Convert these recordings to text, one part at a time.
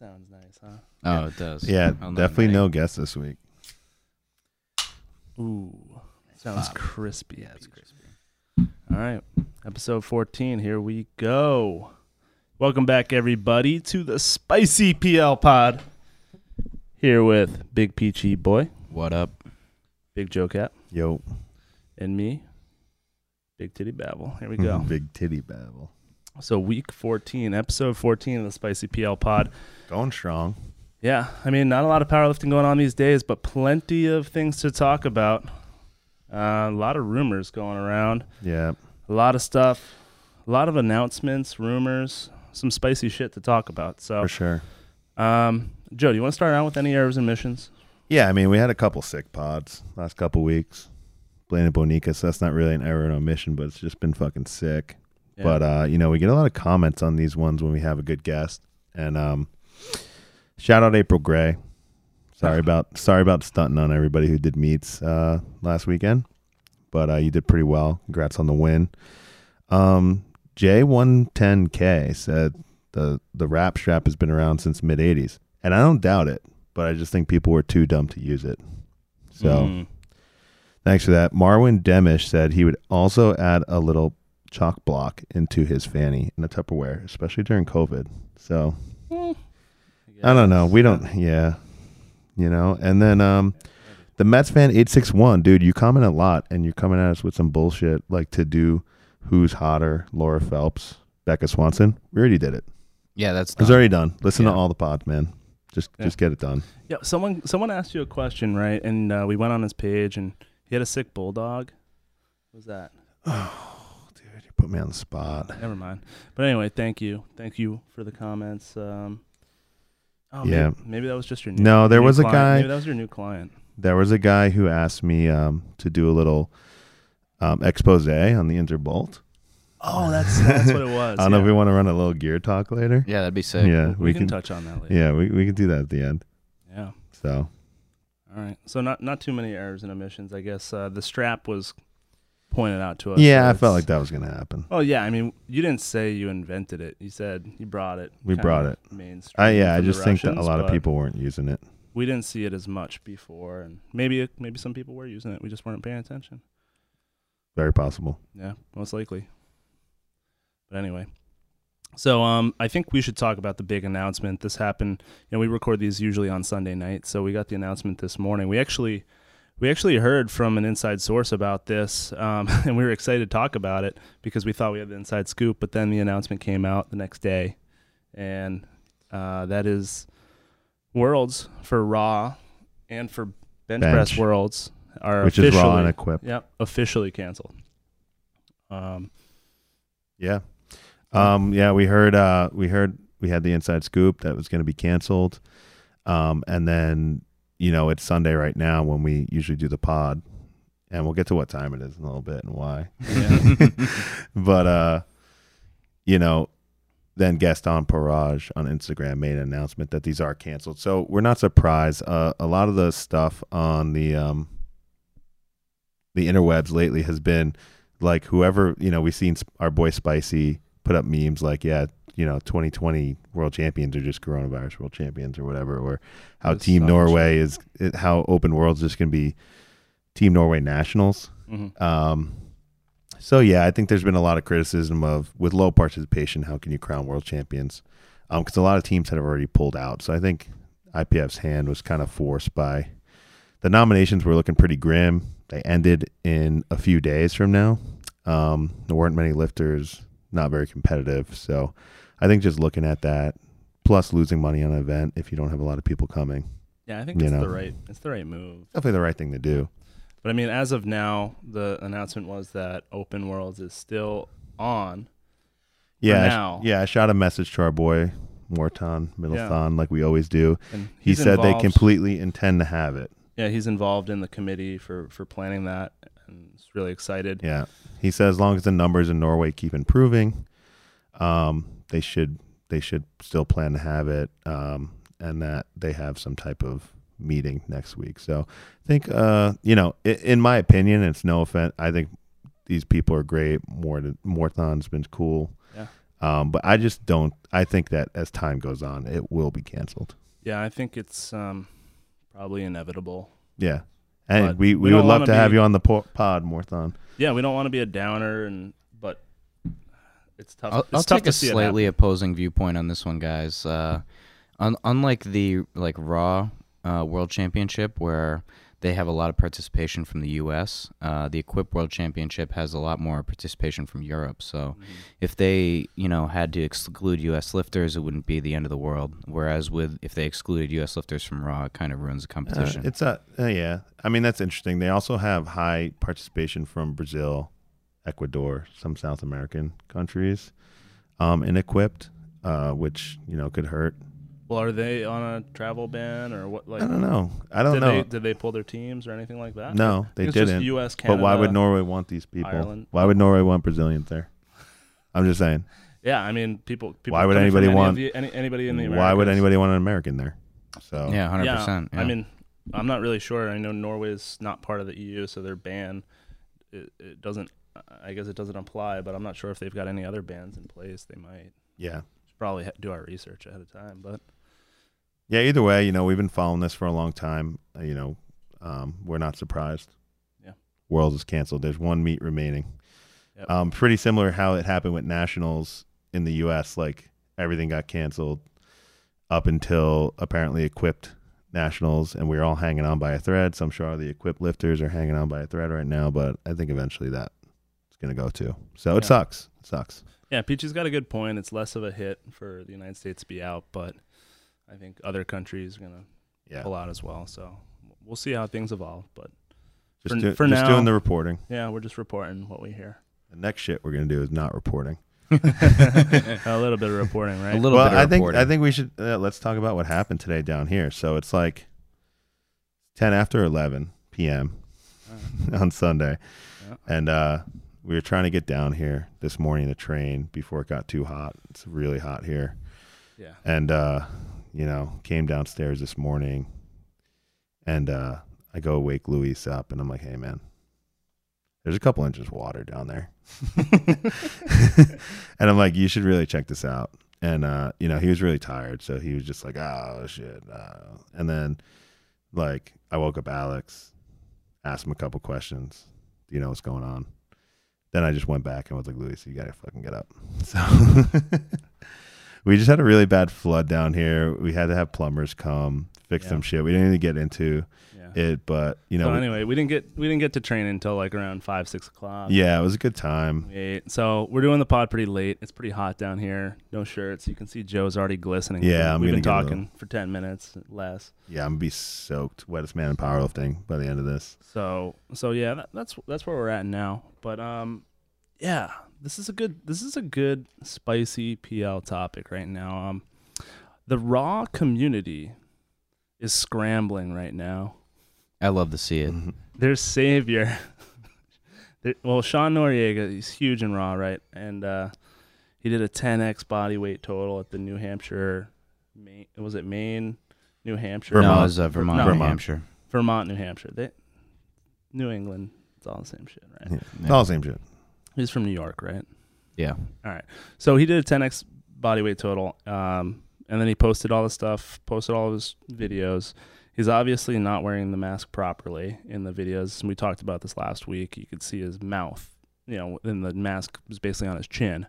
sounds nice, huh? Oh, it does. Yeah, On definitely night. no guests this week. Ooh, sounds Bob. crispy. Yeah, it's crispy. All right, episode 14. Here we go. Welcome back, everybody, to the Spicy PL Pod. Here with Big Peachy Boy, What up? Big Joe Cat, Yo, and me, Big Titty Babble. Here we go. big titty babble. So, week 14, episode 14 of the Spicy PL Pod. Going strong. Yeah, I mean, not a lot of powerlifting going on these days, but plenty of things to talk about. Uh, a lot of rumors going around. Yeah. a lot of stuff, a lot of announcements, rumors, some spicy shit to talk about. So, For sure. um, Joe, do you want to start out with any errors and missions? Yeah, I mean, we had a couple sick pods last couple weeks. Blaine and Bonica, so that's not really an error and omission, but it's just been fucking sick. But uh, you know, we get a lot of comments on these ones when we have a good guest. And um shout out April Gray. Sorry about sorry about stunting on everybody who did meets uh last weekend. But uh you did pretty well. Congrats on the win. Um J110K said the the rap strap has been around since mid 80s. And I don't doubt it, but I just think people were too dumb to use it. So Mm. Thanks for that. Marwin Demish said he would also add a little chalk block into his fanny in a Tupperware, especially during COVID. So I don't know. We don't. Yeah, you know. And then um, the Mets fan eight six one, dude. You comment a lot, and you're coming at us with some bullshit like to do who's hotter, Laura Phelps, Becca Swanson. We already did it. Yeah, that's It's done. already done. Listen Yeah. to all the pods, man. Just Yeah. just get it done. Yeah, someone someone asked you a question, right? And uh, we went on his page, and he had a sick bulldog. What was that? Dude, you put me on the spot. Never mind. But anyway, thank you, thank you for the comments. Um, oh, Yeah. maybe, maybe that was just your new, No, there new was a guy- Maybe that was your new client. There was a guy who asked me um, to do a little um, expose on the Interbolt. Oh, that's that's what it was. I don't know if we want to run a little gear talk later. Yeah, that'd be sick. Yeah, we, can, touch on that later. Yeah, we we can do that at the end. yeah. So All right. So not not too many errors and omissions. I guess uh, the strap was pointed out to us. yeah, I felt like that was gonna happen. Oh yeah, I mean, you didn't say you invented it. You said you brought it. We brought it. Mainstream. I yeah, I just think that a lot of people weren't using it. We didn't see it as much before, and maybe it, maybe some people were using it. We just weren't paying attention. Very possible. Yeah, most likely. But anyway, so um, I think we should talk about the big announcement. This happened. You know, we record these usually on Sunday night, so we got the announcement this morning. We actually, we actually heard from an inside source about this, um, and we were excited to talk about it because we thought we had the inside scoop. But then the announcement came out the next day, and uh, that is Worlds for Raw and for Bench, Bench. Press Worlds are Which is officially, raw and equipped. Yep, officially canceled. Um, Yeah. Um, yeah, we heard uh we heard we had the inside scoop that was gonna be canceled. Um, and then, you know, it's Sunday right now when we usually do the pod. And we'll get to what time it is in a little bit and why. yeah. but uh you know then gaston parage on instagram made an announcement that these are canceled so we're not surprised uh, a lot of the stuff on the um the interwebs lately has been like whoever you know we've seen our boy spicy put up memes like yeah you know 2020 world champions are just coronavirus world champions or whatever or how That's team norway is it- how open world's just gonna be team norway nationals Mhm. um, so yeah, I think there's been a lot of criticism of with low participation, how can you crown world champions? Um, because a lot of teams had already pulled out. So I think IPF's hand was kind of forced by the nominations were looking pretty grim. They ended in a few days from now. Um, there weren't many lifters, not very competitive. So I think just looking at that, plus losing money on an event if you don't have a lot of people coming, Yeah, I think it's know. the right it's the right move. definitely the right thing to do. But I mean, as of now, the announcement was that Open Worlds is still on. Yeah, I now. yeah. I shot a message to our boy Morton Middlethon, like we always do. And He he's said they completely intend to have it. Yeah, he's involved in the committee for for planning that, and is really excited. Yeah, he said as long as the numbers in Norway keep improving, um, they should they should still plan to have it, um, and that they have some type of meeting next week. So I think uh, you know, in, in my opinion, it's no offense. I think these people are great. Mort Morton's been cool. Yeah. Um, but I just don't. I think that as time goes on, it will be canceled. Yeah, I think it's um, probably inevitable. Yeah, and But we, we we, would love to have you on the po- pod, Morthon. Yeah, we don't want to be a downer, and it's tough. I'll, it's I'll tough take to a see slightly opposing viewpoint on this one, guys. Uh, un- unlike the like Raw uh, World Championship, where they have a lot of participation from the U.S., uh, the Equip World Championship has a lot more participation from Europe. So, happen. if they, you know, had to exclude U.S. lifters, it wouldn't be the end of the world. Whereas with if they excluded U.S. lifters from Raw, it kind of ruins the Uh, competition. it's a uh, yeah. I mean that's interesting. They also have high participation from Brazil, Ecuador, some South American countries, um, in equipped, uh, which you know could hurt. Well, are they on a travel ban or what? Like, I don't know. I don't did know. They, did they pull their teams or anything like that? no, they it's didn't. U.S. Canada. But why would Norway want these people? Ireland. Why would Norway want Brazilians there? I'm just saying. Yeah, I mean, people. people Why would anybody any want- the- any, anybody in the? Why would anybody want an American there? So yeah, hundred Yeah, percent. I mean, I'm not really sure. I know Norway's not part of the EU, so their ban it, it doesn't. I guess it doesn't apply, but I'm not sure if they've got any other bans in place. They might yeah, should probably ha- do our research ahead of time. But yeah. Either way, you know, we've been following this for a long time. Uh, you know, um, we're not surprised. Yeah. World is canceled. There's one meet remaining. Yep. Um, pretty similar how it happened with nationals in the U.S. Like everything got canceled up until apparently equipped nationals, and we are all hanging on by a thread. So I'm sure all the equipped lifters are hanging on by a thread right now, but I think eventually that going to go too. So it Yeah. sucks. It sucks. yeah, Peachy's got a good point. It's less of a hit for the United States to be out, but I think other countries are gonna Yeah. pull out as well. So we'll see how things evolve. But Just, For- do- for just now- doing the reporting. yeah, we're just reporting what we hear. The next shit we're gonna do is not reporting. a little bit of reporting, right? a little well, bit of I think reporting. I think we should uh, let's talk about what happened today down here. So it's like ten after eleven p.m. on Sunday, Yeah. and uh, we were trying to get down here this morning the train before it got too hot. It's really hot here, Yeah. and uh, you know came downstairs this morning, and uh, I go wake Luis up, and I'm like, hey man. There's a couple inches of water down there. and I'm like, you should really check this out. And uh, you know, he was really tired, so he was just like, oh shit. Uh. And then, like, I woke up Alex, asked him a couple questions. Do you know what's going on? Then I just went back and was like, Luis, you gotta fucking get up. So we just had a really bad flood down here. We had to have plumbers come fix Yeah. some shit. We didn't even get into. It, but you know, so anyway, we didn't get we didn't get to train until like around five six o'clock. yeah, it was a good time. We ate. So we're doing the pod pretty late. It's pretty hot down here. No shirts. You can see Joe's already glistening. Yeah, I'm we've been talking for ten minutes less. Yeah, I'm gonna be soaked, wettest man in powerlifting by the end of this. So so yeah, that, that's that's where we're at now. But um, yeah, this is a good this is a good spicy PL topic right now. Um, the raw community is scrambling right now. I love to see it. Mhm. their savior. Well, Sean Noriega, he's huge in Raw, right? And uh, he did a 10x body weight total at the New Hampshire, Maine, was it Maine, New Hampshire, No, Vermont. it was uh, Vermont, No. New Vermont. Hampshire. Vermont, New Hampshire. They, New England, it's all the same shit, right? Yeah. It's all the same shit. He's from New York, right? Yeah. All right. So he did a 10x body weight total, um, and then he posted all the stuff, posted all of his videos. He's obviously not wearing the mask properly in the videos. And we talked about this last week. You could see his mouth, you know, and the mask was basically on his chin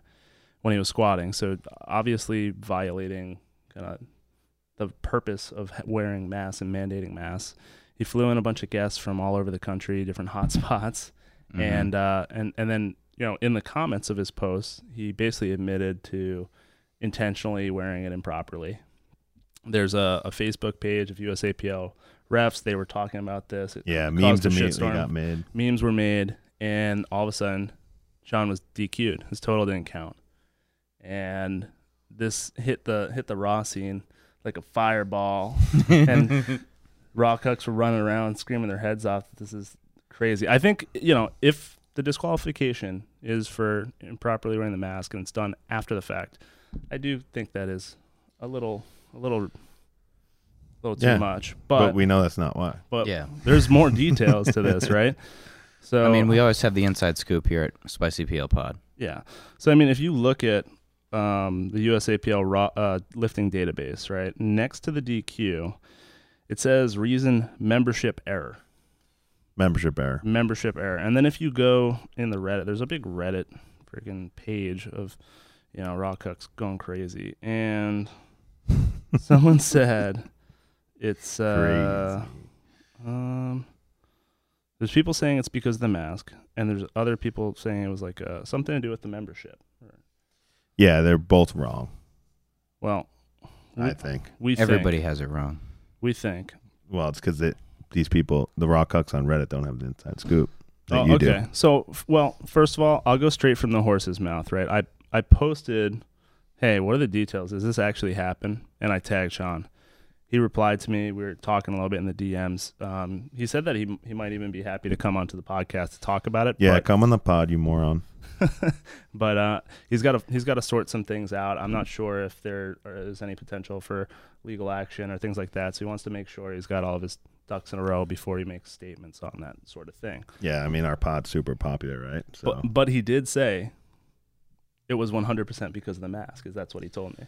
when he was squatting. So obviously violating kind of the purpose of wearing masks and mandating masks. He flew in a bunch of guests from all over the country, different hotspots Mhm. and uh, and and then you know in the comments of his post, he basically admitted to intentionally wearing it improperly. There's a, a Facebook page of USAPL refs. They were talking about this. It Yeah, memes immediately got made. Memes were made, and all of a sudden, Sean was DQ'd. His total didn't count, and this hit the hit the raw scene like a fireball. and raw cucks were running around screaming their heads off this is crazy. I think, you know, if the disqualification is for improperly wearing the mask and it's done after the fact, I do think that is a little a little a little too Yeah, much. But, But we know that's not why. but yeah. there's more details to this, right? So I mean, we always have the inside scoop here at Spicy PL Pod. Yeah. So I mean, if you look at um, the USAPL raw, uh, lifting database, right? Next to the DQ, it says reason membership error. Membership error. Membership error. And then if you go in the Reddit, there's a big Reddit freaking page of, you know, raw cooks going crazy. And someone said it's uh um there's people saying it's because of the mask and there's other people saying it was like uh, something to do with the membership. Yeah, they're both wrong. Well, we, I think. we Everybody think, has it wrong. we think. Well, it's because it these people, the raw cucks on Reddit, don't have the inside scoop that Oh, you okay. do. So, f- well, first of all, I'll go straight from the horse's mouth, right? I I posted, "Hey, what are the details? Does this actually happen?" And I tagged Sean. He replied to me. We were talking a little bit in the DMs. Um, he said that he he might even be happy to come onto the podcast to talk about it. Yeah, but, come on the pod, you moron. but uh, he's got to he's got to sort some things out. I'm not sure if there is any potential for legal action or things like that. So he wants to make sure he's got all of his ducks in a row before he makes statements on that sort of thing. Yeah, I mean our pod's super popular, right? So But but he did say it was 100% because of the mask. Is that's what he told me.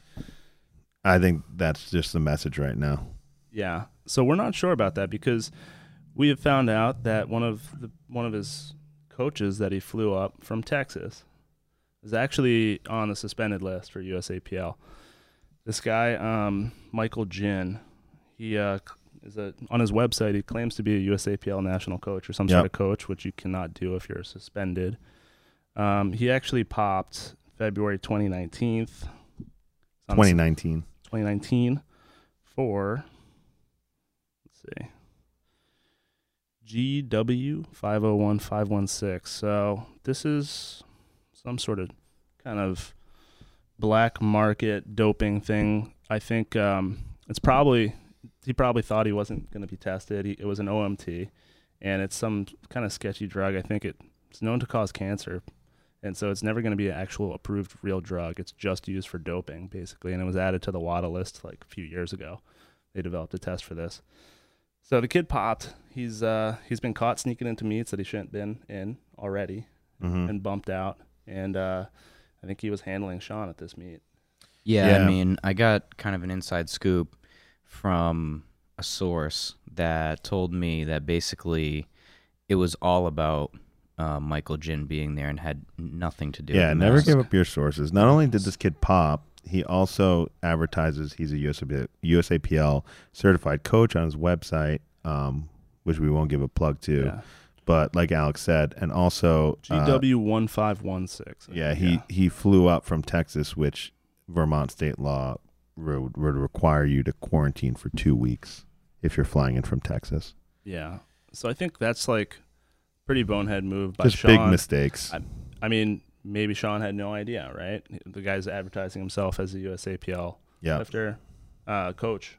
I think that's just the message right now. Yeah. So we're not sure about that because we have found out that one of the one of his coaches that he flew up from Texas is actually on the suspended list for USAPL. This guy, um, Michael Jin, he uh, is a on his website. He claims to be a USAPL national coach or some sort of coach, which you cannot do if you're suspended. Um, he actually popped February 2019. It's on the 2019. 2019 for let's see GW 501516. So this is some sort of kind of black market doping thing. I think um, it's probably he probably thought he wasn't going to be tested. He, it was an OMT, and it's some kind of sketchy drug. I think it, it's known to cause cancer, and so it's never going to be an actual approved real drug. It's just used for doping, basically, and it was added to the WADA list like a few years ago. They developed a test for this. So the kid popped. He's uh, he's been caught sneaking into meets that he shouldn't been in already, Mhm. and bumped out. And uh, I think he was handling Sean at this meet. Yeah, Yeah. I mean, I got kind of an inside scoop from a source that told me that basically it was all about uh, Michael Jin being there and had nothing to do Yeah, with the never mask. give up your sources. Not only did this kid pop, he also advertises he's a USAP, USAPL certified coach on his website, um, which we won't give a plug to. Yeah. But like Alex said, and also uh, GW one five one six. yeah, he he flew up from Texas, which Vermont state law would, would require you to quarantine for two weeks if you're flying in from Texas. Yeah. So I think that's like pretty bonehead move by Just Sean. big mistakes. I- I mean, maybe Sean had no idea, right? The guy's advertising himself as a USAPL yeah, lifter, uh, coach,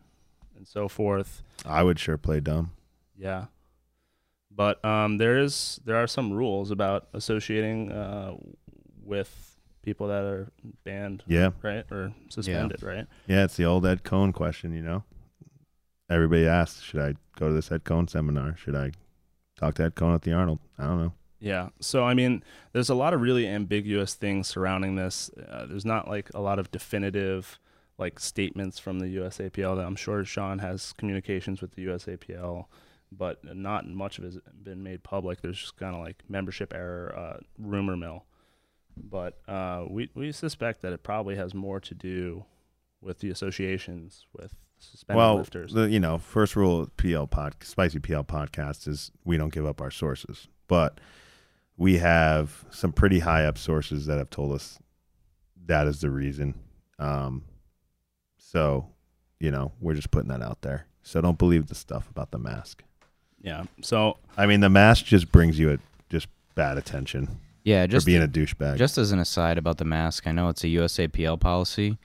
and so forth. I would sure play dumb. Yeah. But um, there is there are some rules about associating uh, with people that are banned, Yeah, right, or suspended, right? yeah, it's the old Ed Coan question, you know. Everybody asks, should I go to this Ed Coan seminar? Should I talk to Ed Coan at the Arnold? I don't know. Yeah. So I mean, there's a lot of really ambiguous things surrounding this. Uh, there's not like a lot of definitive like statements from the USAPL. That I'm sure Sean has communications with the USAPL, but not much of it has been made public. There's just kind of like membership error, uh, rumor mill. But uh, we we suspect that it probably has more to do with the associations with suspended well, lifters. the, you know, first rule of PL pod, Spicy PL podcast is we don't give up our sources, but we have some pretty high up sources that have told us that is the reason. Um, so, you know, we're just putting that out there. So don't believe the stuff about the mask. yeah. So I mean, the mask just brings you a just bad attention Yeah, just for being a douchebag. Just as an aside about the mask, I know it's a USAPL policy,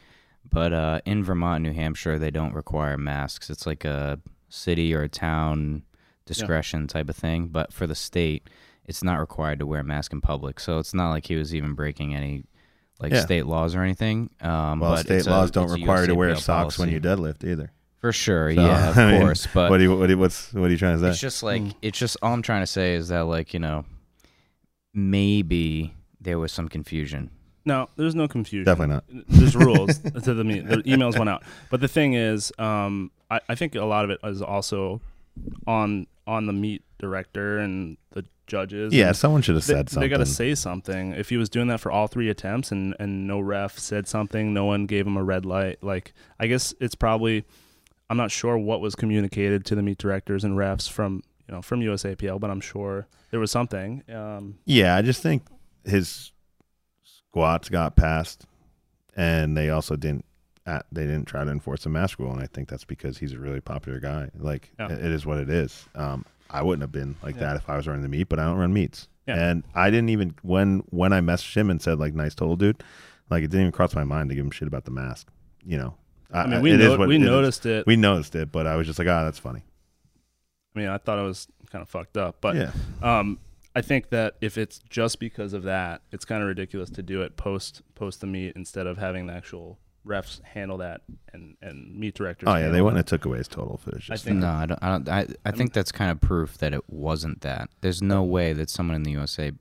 but uh, in Vermont, New Hampshire, they don't require masks. It's like a city or a town discretion type of thing. But for the state, it's not required to wear a mask in public. So it's not like he was even breaking any like Yeah. state laws or anything. Um, well, but state it's a- laws don't require you to wear socks when you deadlift either. For sure, So, yeah, of I mean, course. But what do you, what do you, what's what are you trying to say? it's just like Mm. it's just all I'm trying to say is that like you know maybe there was some confusion No, there's no confusion. Definitely not. There's rules to the. The emails went out, but the thing is, um, I, I think a lot of it is also on on the meet director and the judges. Yeah, someone should have they, said something. They got to say something. If he was doing that for all three attempts and and no ref said something, no one gave him a red light. Like I guess it's probably I'm not sure what was communicated to the meet directors and refs from you know from USAPL, but I'm sure there was something. Um, Yeah, I just think his squats got passed, and they also didn't. At, they didn't try to enforce the mask rule, and I think that's because he's a really popular guy. Like Yeah. it it is what it is. Um, I wouldn't have been like Yeah. that if I was running the meet, but I don't run meets. Yeah. And I didn't even when when I messaged him and said like nice total dude, like it didn't even cross my mind to give him shit about the mask. You know, I mean, we is no- we it is. noticed it. We noticed it, but I was just like, ah, that's funny. I mean, I thought it was kind of fucked up, but yeah, um, I think that if it's just because of that, it's kind of ridiculous to do it post post the meet instead of having the actual refs handle that and and meet directors. oh yeah, they handle wouldn't have took away his total if it was I think- No, I don't. I, don't, I, I think that's kind of proof that it wasn't that. There's no way that someone in the USA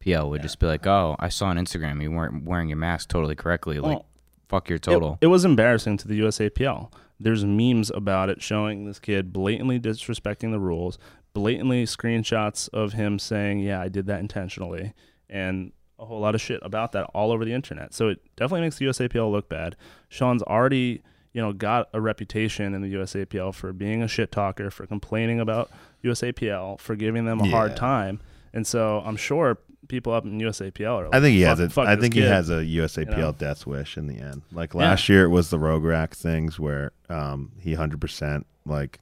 PL would just be like, "Oh, I saw on Instagram you weren't wearing your mask totally correctly." Like, Well, fuck your It- total. It, was embarrassing to the USAPL. There's memes about it showing this kid blatantly disrespecting the rules, blatantly screenshots of him saying, "Yeah, I did that intentionally," and a whole lot of shit about that all over the internet. So it definitely makes the USAPL look bad. Sean's already, you know, got a reputation in the USAPL for being a shit talker, for complaining about USAPL, for giving them a Yeah. hard time. And so I'm sure people up in USAPL are like, I think he has a. fuck I think he kid. has a USAPL you know? death wish in the end. Like Yeah. last year, it was the Rogue Rack things where um, he hundred percent like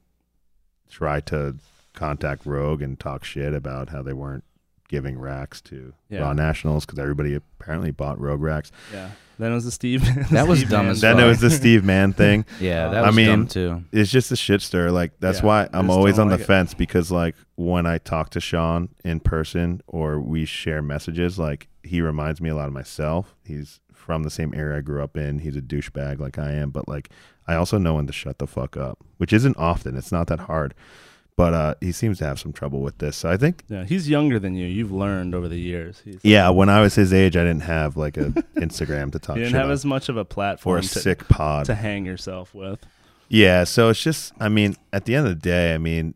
tried to contact Rogue and talk shit about how they weren't giving racks to Yeah. Raw Nationals because everybody apparently bought Rogue racks. Yeah. Then it was the Steve. That was Steve dumb Mann as Then fuck. there was the Steve Mann thing. yeah, that I mean, dumb too. It's just a shit stir. Like that's Yeah, why I I'm always on like the it. fence because like when I talk to Sean in person or we share messages, like he reminds me a lot of myself. He's from the same area I grew up in. He's a douchebag like I am, but like I also know when to shut the fuck up, which isn't often. It's not that hard. But uh, he seems to have some trouble with this. So I think, Yeah, he's younger than you. You've learned over the years. He's, yeah, when I was his age, I didn't have like an Instagram to talk to. you didn't have as much of a platform or a to, sick pod. to hang yourself with. Yeah, so it's just I mean, at the end of the day, I mean,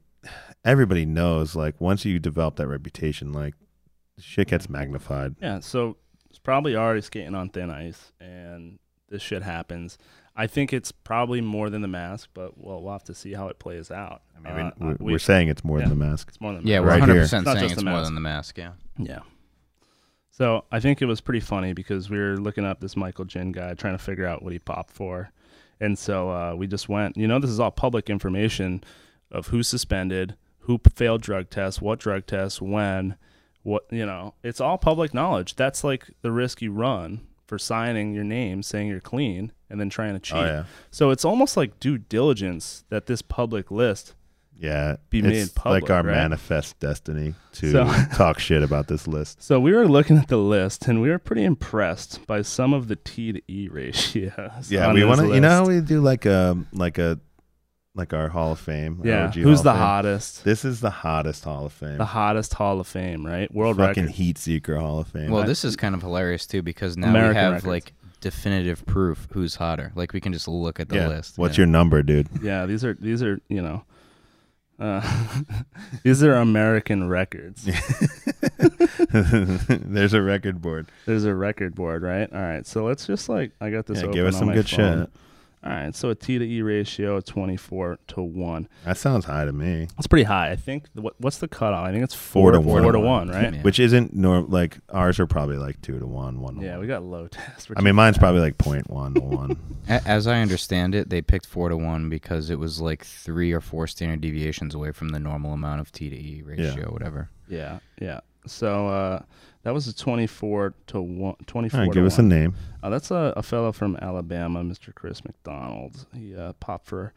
everybody knows like once you develop that reputation, like shit gets magnified. Yeah, so it's probably already skating on thin ice, and this shit happens. I think it's probably more than the mask, but we'll, we'll have to see how it plays out. I mean, Uh, we're, we- we're saying it's more yeah. than the mask. it's more than the Yeah, mask. we're Right 100 here. percent It's not saying just it's the more than the mask. Yeah. Yeah. So I think it was pretty funny because we were looking up this Michael Jin guy, trying to figure out what he popped for, and so uh, we just went. You know, this is all public information of who's suspended, who failed drug tests, what drug tests, when, what you know. It's all public knowledge. That's like the risk you run for signing your name, saying you're clean, and then trying to oh, cheat. Oh yeah, So it's almost like due diligence that this public list yeah. Be it's made public, like our right? manifest destiny to So- talk shit about this list. So we were looking at the list, and we were pretty impressed by some of the T to E ratios. Yeah, on we want to. You know, how we do like a like a like our Hall of Fame. yeah. OG Who's Hall the Fame. hottest? This is the hottest Hall of Fame. The hottest Hall of Fame, right? World Fucking record. Heat Seeker Hall of Fame. Well, I- this is kind of hilarious too because now American we have records. like definitive proof who's hotter. Like we can just look at the yeah. list. What's yeah. your number, dude? Yeah, these are these are you know, uh, these are American records. There's a record board. There's a record board, right? All right, so let's just like I got this. Yeah, open give us on some my good phone. shit. All right, so a T to E ratio of 24 to one. That sounds high to me. That's pretty high. I think. the- What, what's the cutoff? I think it's Four four, to four one. to one, right? Yeah. Which isn't norm like ours are probably like two to one, one to Yeah, one. we got low test. I mean, mine's probably like point one to one. A- As I understand it, they picked four to one because it was like three or four standard deviations away from the normal amount of T to E ratio, whatever. Yeah, yeah. So uh, that was a 24 to 1. 24 All right, to give us a name. Uh, that's a, a fellow from Alabama, Mr. Chris McDonald. He uh, popped for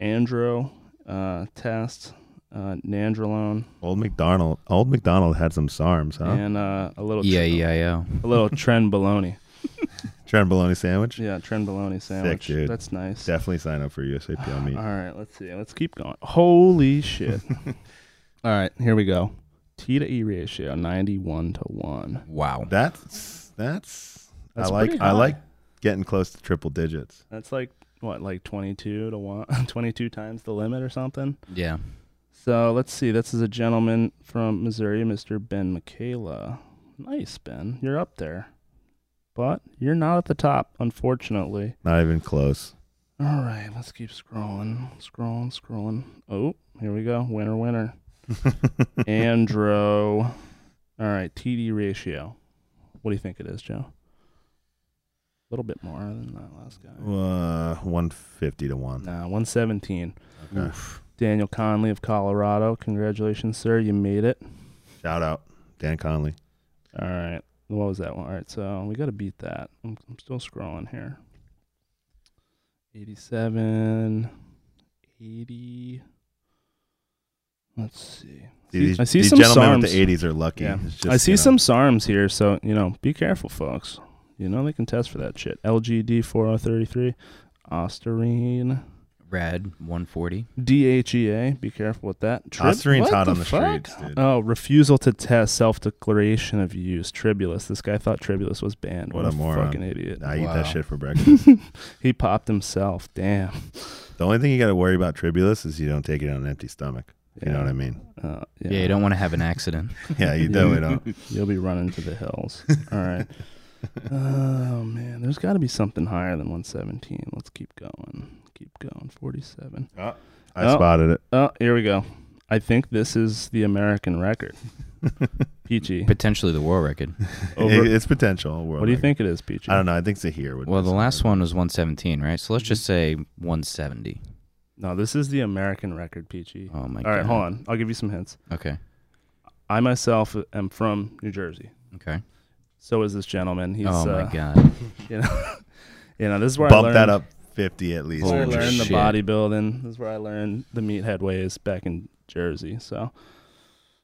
Andro uh, test, uh, Nandrolone, Old McDonald. Old McDonald had some SARMs, huh? and uh, a little yeah, yeah, yeah, a little Trenbolone. Trent bologna sandwich. Yeah, Trenbolone sandwich. Sick, dude. That's nice. Definitely sign up for USAPL meet. All right, let's see. Let's keep going. Holy shit. All right, here we go. T to E ratio, 91 to 1. Wow. That's that's. That's I like pretty I like getting close to triple digits. That's like what, like 22 to one, 22 times the limit or something. Yeah. So let's see. This is a gentleman from Missouri, Mr. Ben Michaela. Nice, Ben. You're up there, but you're not at the top, unfortunately. Not even close. All right, let's keep scrolling, scrolling, scrolling. Oh, here we go. Winner, winner. Andro. All right, TD ratio. What do you think it is, Joe? A little bit more than that last guy. uh, one fifty to one. Nah, 117. Okay. Daniel Conley of Colorado. Congratulations, sir. You made it. Shout out Dan Conley. All right. What was that one? All right, so we got to beat that. I'm, I'm still scrolling here. 87, 80. Let's see. These, I see these some gentlemen with SARMs. the eighties are lucky. Yeah. Just, I see you know, some SARMs here, so, you know, be careful, folks. You know they can test for that shit. LGD 4033, Ostarine, Rad 140. DHEA. Be careful with that. Trib- Ostarine's what hot on the fuck? streets, dude. Oh, refusal to test, self declaration of use. Tribulus. This guy thought Tribulus was banned. What What, a a, moron. fucking idiot. I eat that shit for breakfast. He popped himself. Damn. the only thing you got to worry about Tribulus is you don't take it on an empty stomach. You know what I mean? Uh, Yeah. you don't want to have an accident. Yeah, you definitely don't. You'll be running to the hills. All right. Oh man, there's got to be something higher than 117. Let's keep going. Keep going. 47. I Oh. spotted it. Oh, here we go. I think this is the American record. Peachy. Potentially the world record. Over, it's potential. what do you think it is, Peachy? I don't know. I think Zahir would. Well, the miss it. last one was 117, right? So let's just say 170. No, this is the American record, Peachy. Oh my All god. right, hold on. I'll give you some hints. Okay. I myself am from New Jersey. Okay. So is this gentleman. He's oh my uh, god. you know, you know, this is where I Bump learned, that up fifty at least. This is where I Holy learned the shit. bodybuilding. This is where I learned the meathead ways back in Jersey. So,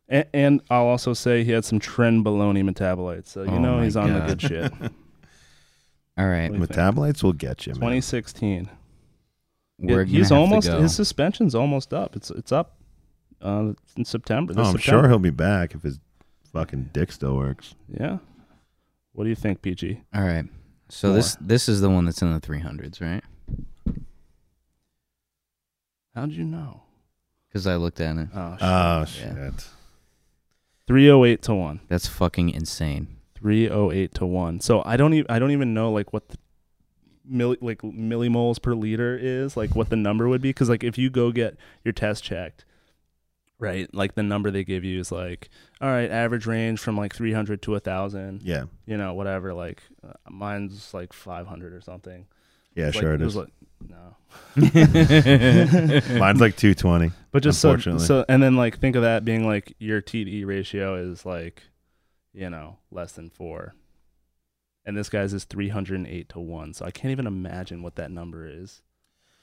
and, and I'll also say he had some trend baloney metabolites. So you Oh know my he's on the God. good shit. All right. What think? Metabolites will get you, man. 2016. We're It- he's have almost to go. his suspension's almost up. It's it's up uh, in September. Oh, I'm September. sure he'll be back if his fucking dick still works. Yeah. What do you think, PG? All right. So More. this this is the one that's in the 300s, right? How'd you know? Because I looked at it. Oh, shit. Oh Yeah. shit. 308 to 1. That's fucking insane. 308 to 1. So I don't even I don't even know like what the milli, like millimoles per liter is, like what the number would be cuz like if you go get your test checked, right? Like the number they give you is like all right, average range from like 300 to 1000, Yeah. you know, whatever like uh, mine's like 500 or something. Yeah, Like, sure it was. Like, no. Mine's like 220. But just so, so, and then like think of that being like your TDE ratio is like, you know, less than four, and this guy's is three hundred and eight to one. So I can't even imagine what that number is.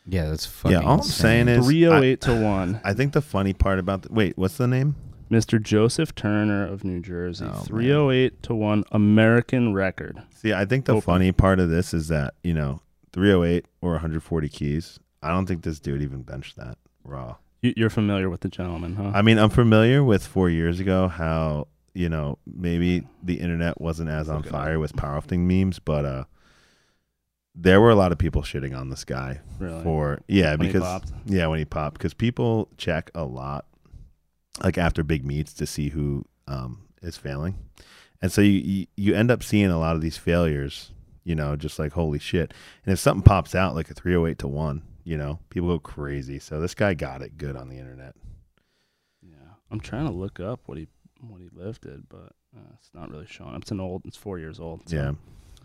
Yeah, that's fucking Yeah, all I'm insane. saying is 308 I, to one. I think the funny part about the, wait, what's the name? Mr. Joseph Turner of New Jersey, Oh, man. three oh eight to one American record. See, I think the Open. funny part of this is that you know 308 or 140 keys. I don't think this dude even benched that raw. You, you're familiar with the gentleman, huh? I mean, I'm familiar with four years ago how you know maybe the internet wasn't as on fire with powerlifting memes, but uh, there were a lot of people shitting on this guy really? for yeah When he because popped? yeah when he popped because people check a lot like after big meets to see who um, is failing, and so you, you you end up seeing a lot of these failures. You know, just like holy shit. And if something pops out like a 308 to one, you know, people go crazy. So this guy got it good on the internet. Yeah, I'm trying to look up what he what he lifted, but uh, it's not really showing. It's an old. It's four years old. So. Yeah,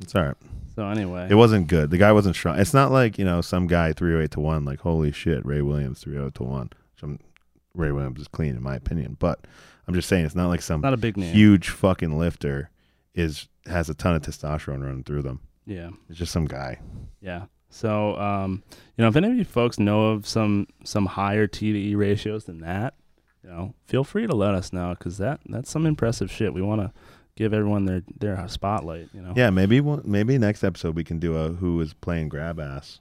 it's all right. So anyway, It wasn't good. The guy wasn't strong. It's not like you know some guy 308 to one. Like holy shit, Ray Williams 308 to one. Which I'm, Ray Williams is clean in my opinion, but I'm just saying it's not like some not a big name. huge fucking lifter is has a ton of testosterone running through them. Yeah. It's just some guy. Yeah. So, um, you know, if any of you folks know of some some higher T to E ratios than that, you know, feel free to let us know because that that's some impressive shit. We want to give everyone their their spotlight. You know. Yeah, maybe one, maybe next episode we can do a who is playing grab ass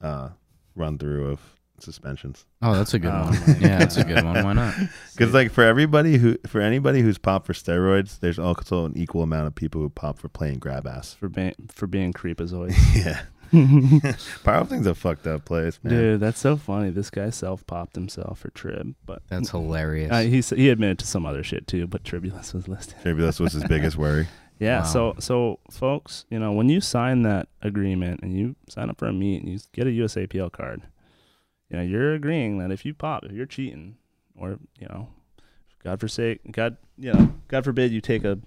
uh, run through of suspensions. Oh, that's a good Oh one. Yeah, that's a good one. Why not? Because like for everybody who for anybody who's popped for steroids, there's also an equal amount of people who pop for playing grab ass. for being for being creepazoid. yeah, powerlifting's a fucked up place, man. Dude, that's so funny. This guy self popped himself for Trib, but That's hilarious. uh, he s- he admitted to some other shit too. But Tribulus was listed. Maybe this was his biggest worry. Yeah. Wow. So so folks, you know, when you sign that agreement and you sign up for a meet and you get a USAPL card, you know, you're agreeing that if you pop, if you're cheating, or you know, God forsake, God, you know, God forbid you take a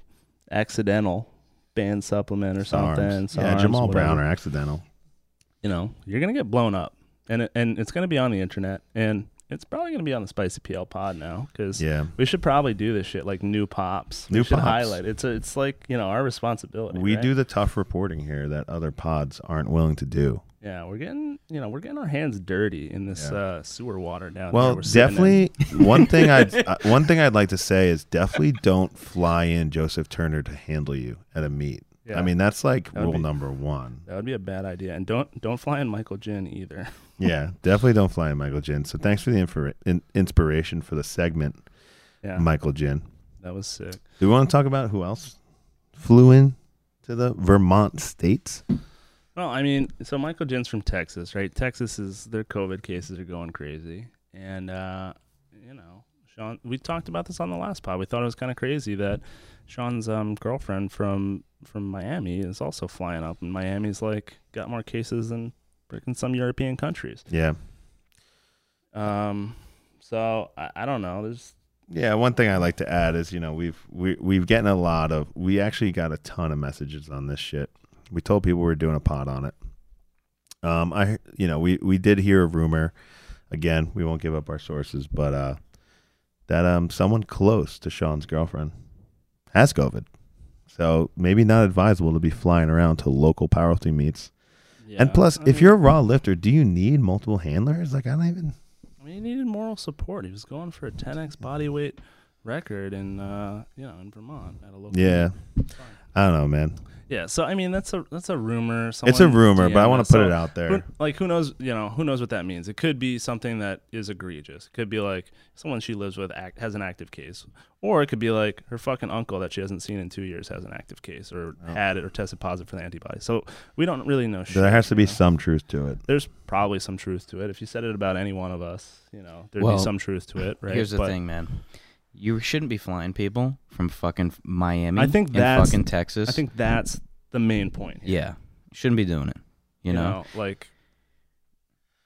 accidental banned supplement or something. Yeah, Jamal whatever, Brown or accidental. You know, you're gonna get blown up, and it, and it's gonna be on the internet, and it's probably gonna be on the Spicy PL pod now because Yeah, we should probably do this shit like new pops. New we should pops. highlight it's a, it's like you know our responsibility. we right? do the tough reporting here that other pods aren't willing to do. Yeah, we're getting you know we're getting our hands dirty in this Yeah. uh, sewer water down here. Well, definitely one thing I'd uh, one thing I'd like to say is definitely don't fly in Joseph Turner to handle you at a meet. Yeah, I mean, that's like That rule be- number one. that would be a bad idea, and don't don't fly in Michael Jin either. Yeah, definitely don't fly in Michael Jin. So thanks for the infor- in- inspiration for the segment, Yeah, Michael Jin. that was sick. Do we want to talk about who else flew in to the Vermont states? Well, I mean, so Michael Jin's from Texas, right? Texas is their COVID cases are going crazy, and uh, you know, Sean. We talked about this on the last pod. We thought it was kind of crazy that Sean's um, girlfriend from from Miami is also flying up, and Miami's like got more cases than freaking some European countries. Yeah, Um, so I, I don't know. There's yeah. One thing I like to add is you know we've we we've getting a lot of we actually got a ton of messages on this shit. We told people we were doing a pod on it. Um, I you know we we did hear a rumor. Again, we won't give up our sources, but uh, that um someone close to Sean's girlfriend has COVID. So maybe not advisable to be flying around to local powerlifting meets. yeah, and plus, I if mean- you're a raw lifter, do you need multiple handlers? Like I don't even. I mean, he needed moral support. He was going for a 10x body weight record in uh, you know in Vermont at a local. Yeah. I don't know, man. Yeah, so I mean that's a that's a rumor. it's a rumor, but I want to put So it out there. Who, like who knows? You know who knows what that means? It could be something that is egregious. It could be like someone she lives with act, has an active case, or it could be like her fucking uncle that she hasn't seen in two years has an active case, or Oh. had it, or tested positive for the antibody. So we don't really know. Shit, there has to be know? some truth to it. There's probably some truth to it. If you said it about any one of us, you know, there'd Well, be some truth to it, right? Here's the But thing, man. You shouldn't be flying people from fucking Miami. I think and that's- fucking Texas. I think that's the main point. Here, yeah, shouldn't be doing it. You, know? like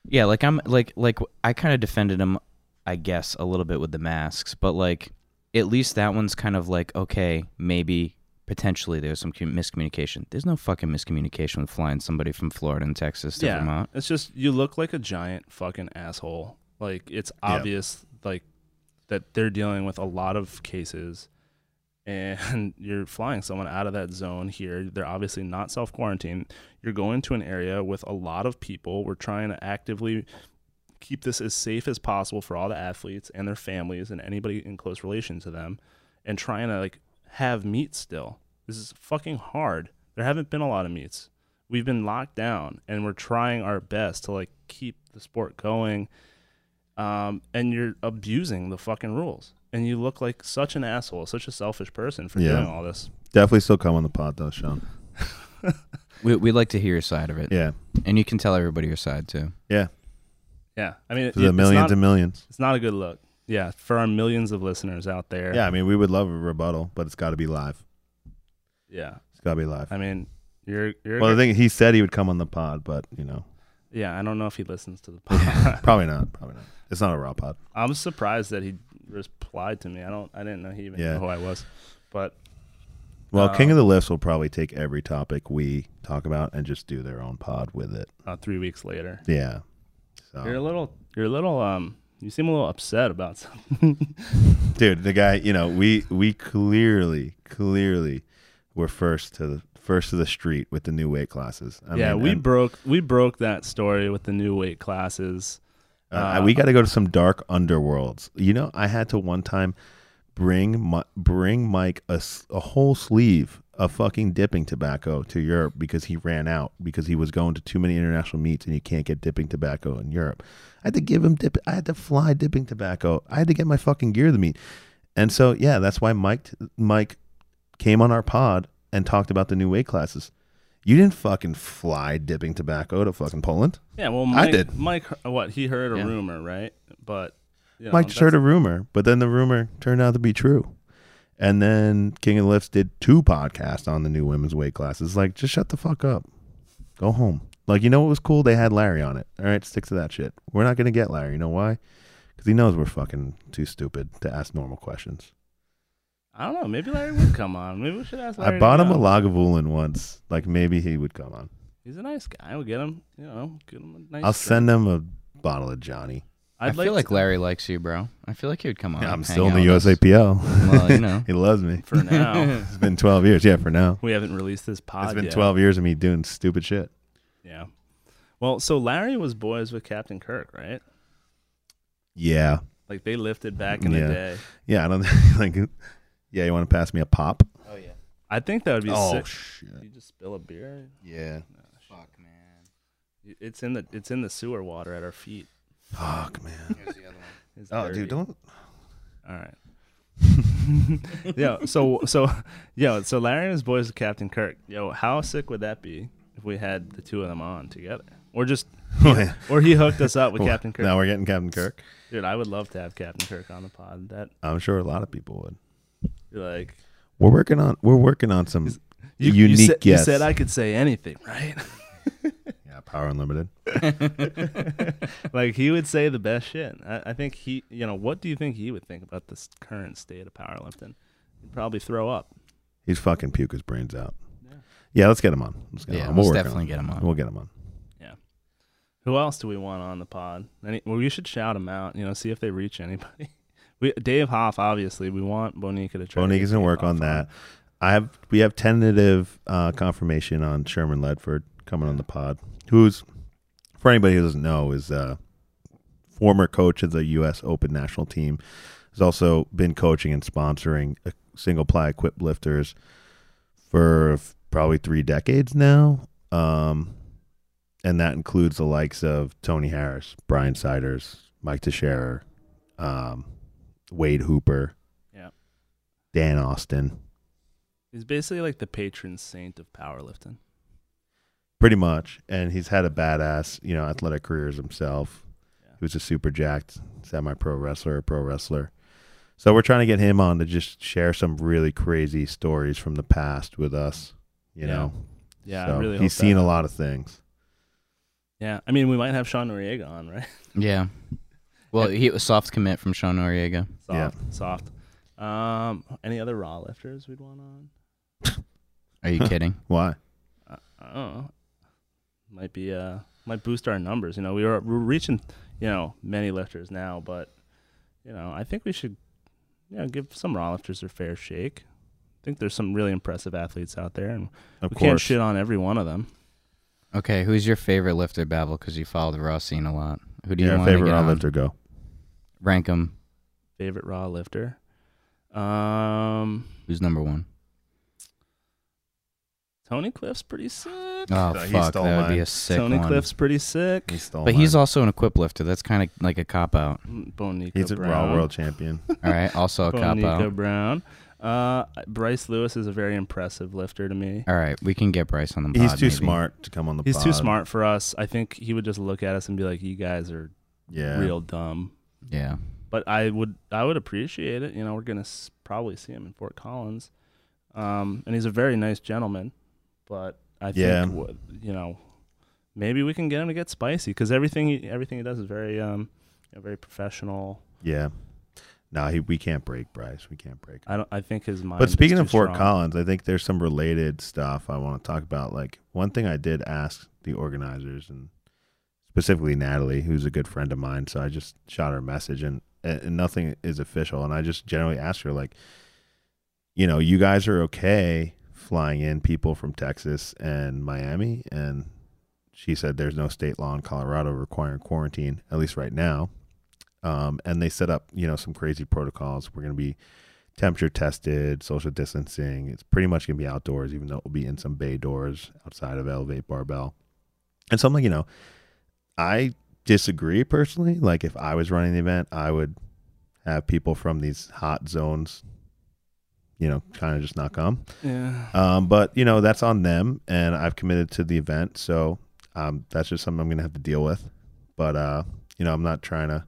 Yeah, like I'm like like I kind of defended him, I guess, a little bit with the masks, but like at least that one's kind of like okay, maybe potentially there's some miscommunication. There's no fucking miscommunication with flying somebody from Florida and Texas to yeah, Vermont. it's just you look like a giant fucking asshole. Like it's Yeah. obvious, like that they're dealing with a lot of cases, and you're flying someone out of that zone here. They're obviously not self quarantine. You're going to an area with a lot of people. We're trying to actively keep this as safe as possible for all the athletes and their families and anybody in close relation to them, and trying to like have meets still. This is fucking hard. There haven't been a lot of meets. We've been locked down and we're trying our best to like keep the sport going. Um, and you're abusing the fucking rules. And you look like such an asshole, such a selfish person for Yeah. doing all this. Definitely still come on the pod though, Sean. We we'd like to hear your side of it, Yeah, and you can tell everybody your side too. Yeah. Yeah, I mean, it, for the it's millions not, and millions. it's not a good look. Yeah. For our millions of listeners out there. Yeah, I mean, we would love a rebuttal, but it's got to be live. Yeah. It's got to be live. I mean, you're, you're, Well, the thing he said he would come on the pod, but you know, yeah, I don't know if he listens to the pod. probably not. Probably not. It's not a raw pod. I'm surprised that he replied to me. I don't, I didn't know he even Yeah. knew who I was. But Well, Uh, King of the Lifts will probably take every topic we talk about and just do their own pod with it. uh, three weeks later, Yeah. So, you're a little, you're a little, um, you seem a little upset about something. dude, the guy, you know, we we clearly, clearly were first to the first to the street with the new weight classes. I yeah, mean, we and, broke, we broke that story with the new weight classes. uh, uh, we got to go to some dark underworlds. You know, I had to one time bring my, bring Mike a whole sleeve of fucking dipping tobacco to Europe because he ran out because he was going to too many international meets and you can't get dipping tobacco in Europe. I had to give him dip. I had to fly dipping tobacco. I had to get my fucking gear to meet, and so yeah, that's why Mike Mike came on our pod and talked about the new weight classes. You didn't fucking fly dipping tobacco to fucking Poland. Yeah, well, Mike, did. Mike, uh, what he heard a Yeah. rumor, right? But you know, Mike just heard a rumor, but then the rumor turned out to be true. And then King of the Lifts did two podcasts on the new women's weight classes. Like, just shut the fuck up. Go home. Like, you know what was cool? They had Larry on it. All right, stick to that shit. We're not going to get Larry. You know why? Because he knows we're fucking too stupid to ask normal questions. I don't know. Maybe Larry would come on. Maybe we should ask Larry. I bought him a come. Lagavulin once. Like, maybe he would come on. He's a nice guy. We'll get him. You know, get him a nice. I'll drink. send him a bottle of Johnny. I'd I feel like to- Larry likes you, bro. I feel like he would come on. Yeah, I'm and still hang in the out with us. USAPL. Well, you know. he loves me. for now. It's been 12 years. Yeah, for now. we haven't released this pod. It's been yet. 12 years of me doing stupid shit. Yeah. Well, so Larry was boys with Captain Kirk, right? Yeah. Like they lifted back in Yeah. the day. Yeah, I don't like. Yeah, you want to pass me a pop? Oh yeah. I think that would be oh, sick. Oh shit! You just spill a beer. Yeah, Fuck man. It's in the it's in the sewer water at our feet. fuck, man. Here's the other one. It's Oh, dirty. dude, don't. All right. yeah. So so yo. So Larry and his boys with Captain Kirk. Yo, how sick would that be if we had the two of them on together, or just or he hooked us up with Captain Kirk? Now we're getting Captain Kirk. Dude, I would love to have Captain Kirk on the pod. That I'm sure a lot of people would. Like We're working on. We're working on some you, unique you said, you said I could say anything, right? yeah, Power Unlimited. like he would say the best shit. I, I think he, you know, what do you think he would think about this current state of powerlifting? He'd probably throw up. He's fucking puke his brains out. Yeah. Yeah, let's get him on. Let's get Yeah, him on. We'll let's definitely on get him on. We'll get him on. Yeah. Who else do we want on the pod? Any, well, we should shout them out. You know, see if they reach anybody. We Dave Hoff, obviously, we want Bonica to try. get gonna work Hoff on that. I have. We have tentative uh, confirmation on Sherman Ledford coming on the pod. Who's, for anybody who doesn't know, is uh, former coach of the U.S. Open national team. Has also been coaching and sponsoring uh, single ply equipped lifters for f- probably three decades now. Um, and that includes the likes of Tony Harris, Brian Siders, Mike Teixeira, um, Wade Hooper, Yeah. Dan Austin, He's basically like the patron saint of powerlifting. pretty much. And he's had a badass, you know, athletic careers himself. Yeah. He was a super jacked semi-pro wrestler, a pro wrestler. So we're trying to get him on to just share some really crazy stories from the past with us. You Yeah. know, Yeah, So I really. he's hope seen that- a lot of things. Yeah, I mean, we might have Sean Noriega on, right? Yeah. Well, he was soft commit from Sean Noriega. Soft, soft. Um, any other raw lifters we'd want on? Are you kidding? Why? I don't know. Might be uh might boost our numbers. You know, we are we're reaching you know many lifters now, but you know I think we should you know give some raw lifters their fair shake. I think there's some really impressive athletes out there, and Of we can't course. shit on every one of them. Okay, who's your favorite lifter, Babel? Because you follow the raw scene a lot. Who do you yeah, want favorite get round on? lifter go. Rank them. Favorite raw lifter. Um, Who's number one? Tony Cliffe's pretty sick. Oh he fuck, stole that would be a sick Tony one. Cliffe's pretty sick. He stole but he's also an equip lifter. That's kind of like a cop out. Bonica he's a Brown. raw world champion. All right, also a cop Bonica out. Brown. Uh, Bryce Lewis is a very impressive lifter to me. All right, we can get Bryce on the pod. he's too maybe. smart to come on the. He's too smart for us. I think he would just look at us and be like, "You guys are Yeah, real dumb." Yeah. But I would, I would appreciate it. You know, we're gonna s- probably see him in Fort Collins, um, and he's a very nice gentleman. But I Yeah. think, w- you know, maybe we can get him to get spicy because everything, he, everything he does is very, um, you know, very professional. yeah. No, he, we can't break Bryce. We can't break. I don't. I think his mind. But speaking of Fort strong. Collins, I think there's some related stuff I want to talk about. Like one thing I did ask the organizers and specifically Natalie, who's a good friend of mine. So I just shot her a message and, and nothing is official. And I just generally asked her like, you know, you guys are okay flying in people from Texas and Miami. And she said there's no state law in Colorado requiring quarantine, at least right now. Um, and they set up, you know, some crazy protocols. We're going to be temperature tested, social distancing. It's pretty much gonna be outdoors, even though it will be in some bay doors outside of Elevate Barbell. And so I'm like, you know, I disagree personally. Like if I was running the event, I would have people from these hot zones, you know, kind of just not come. Yeah. Um, but you know that's on them, and I've committed to the event, so um, that's just something I'm gonna have to deal with. But uh, you know, I'm not trying to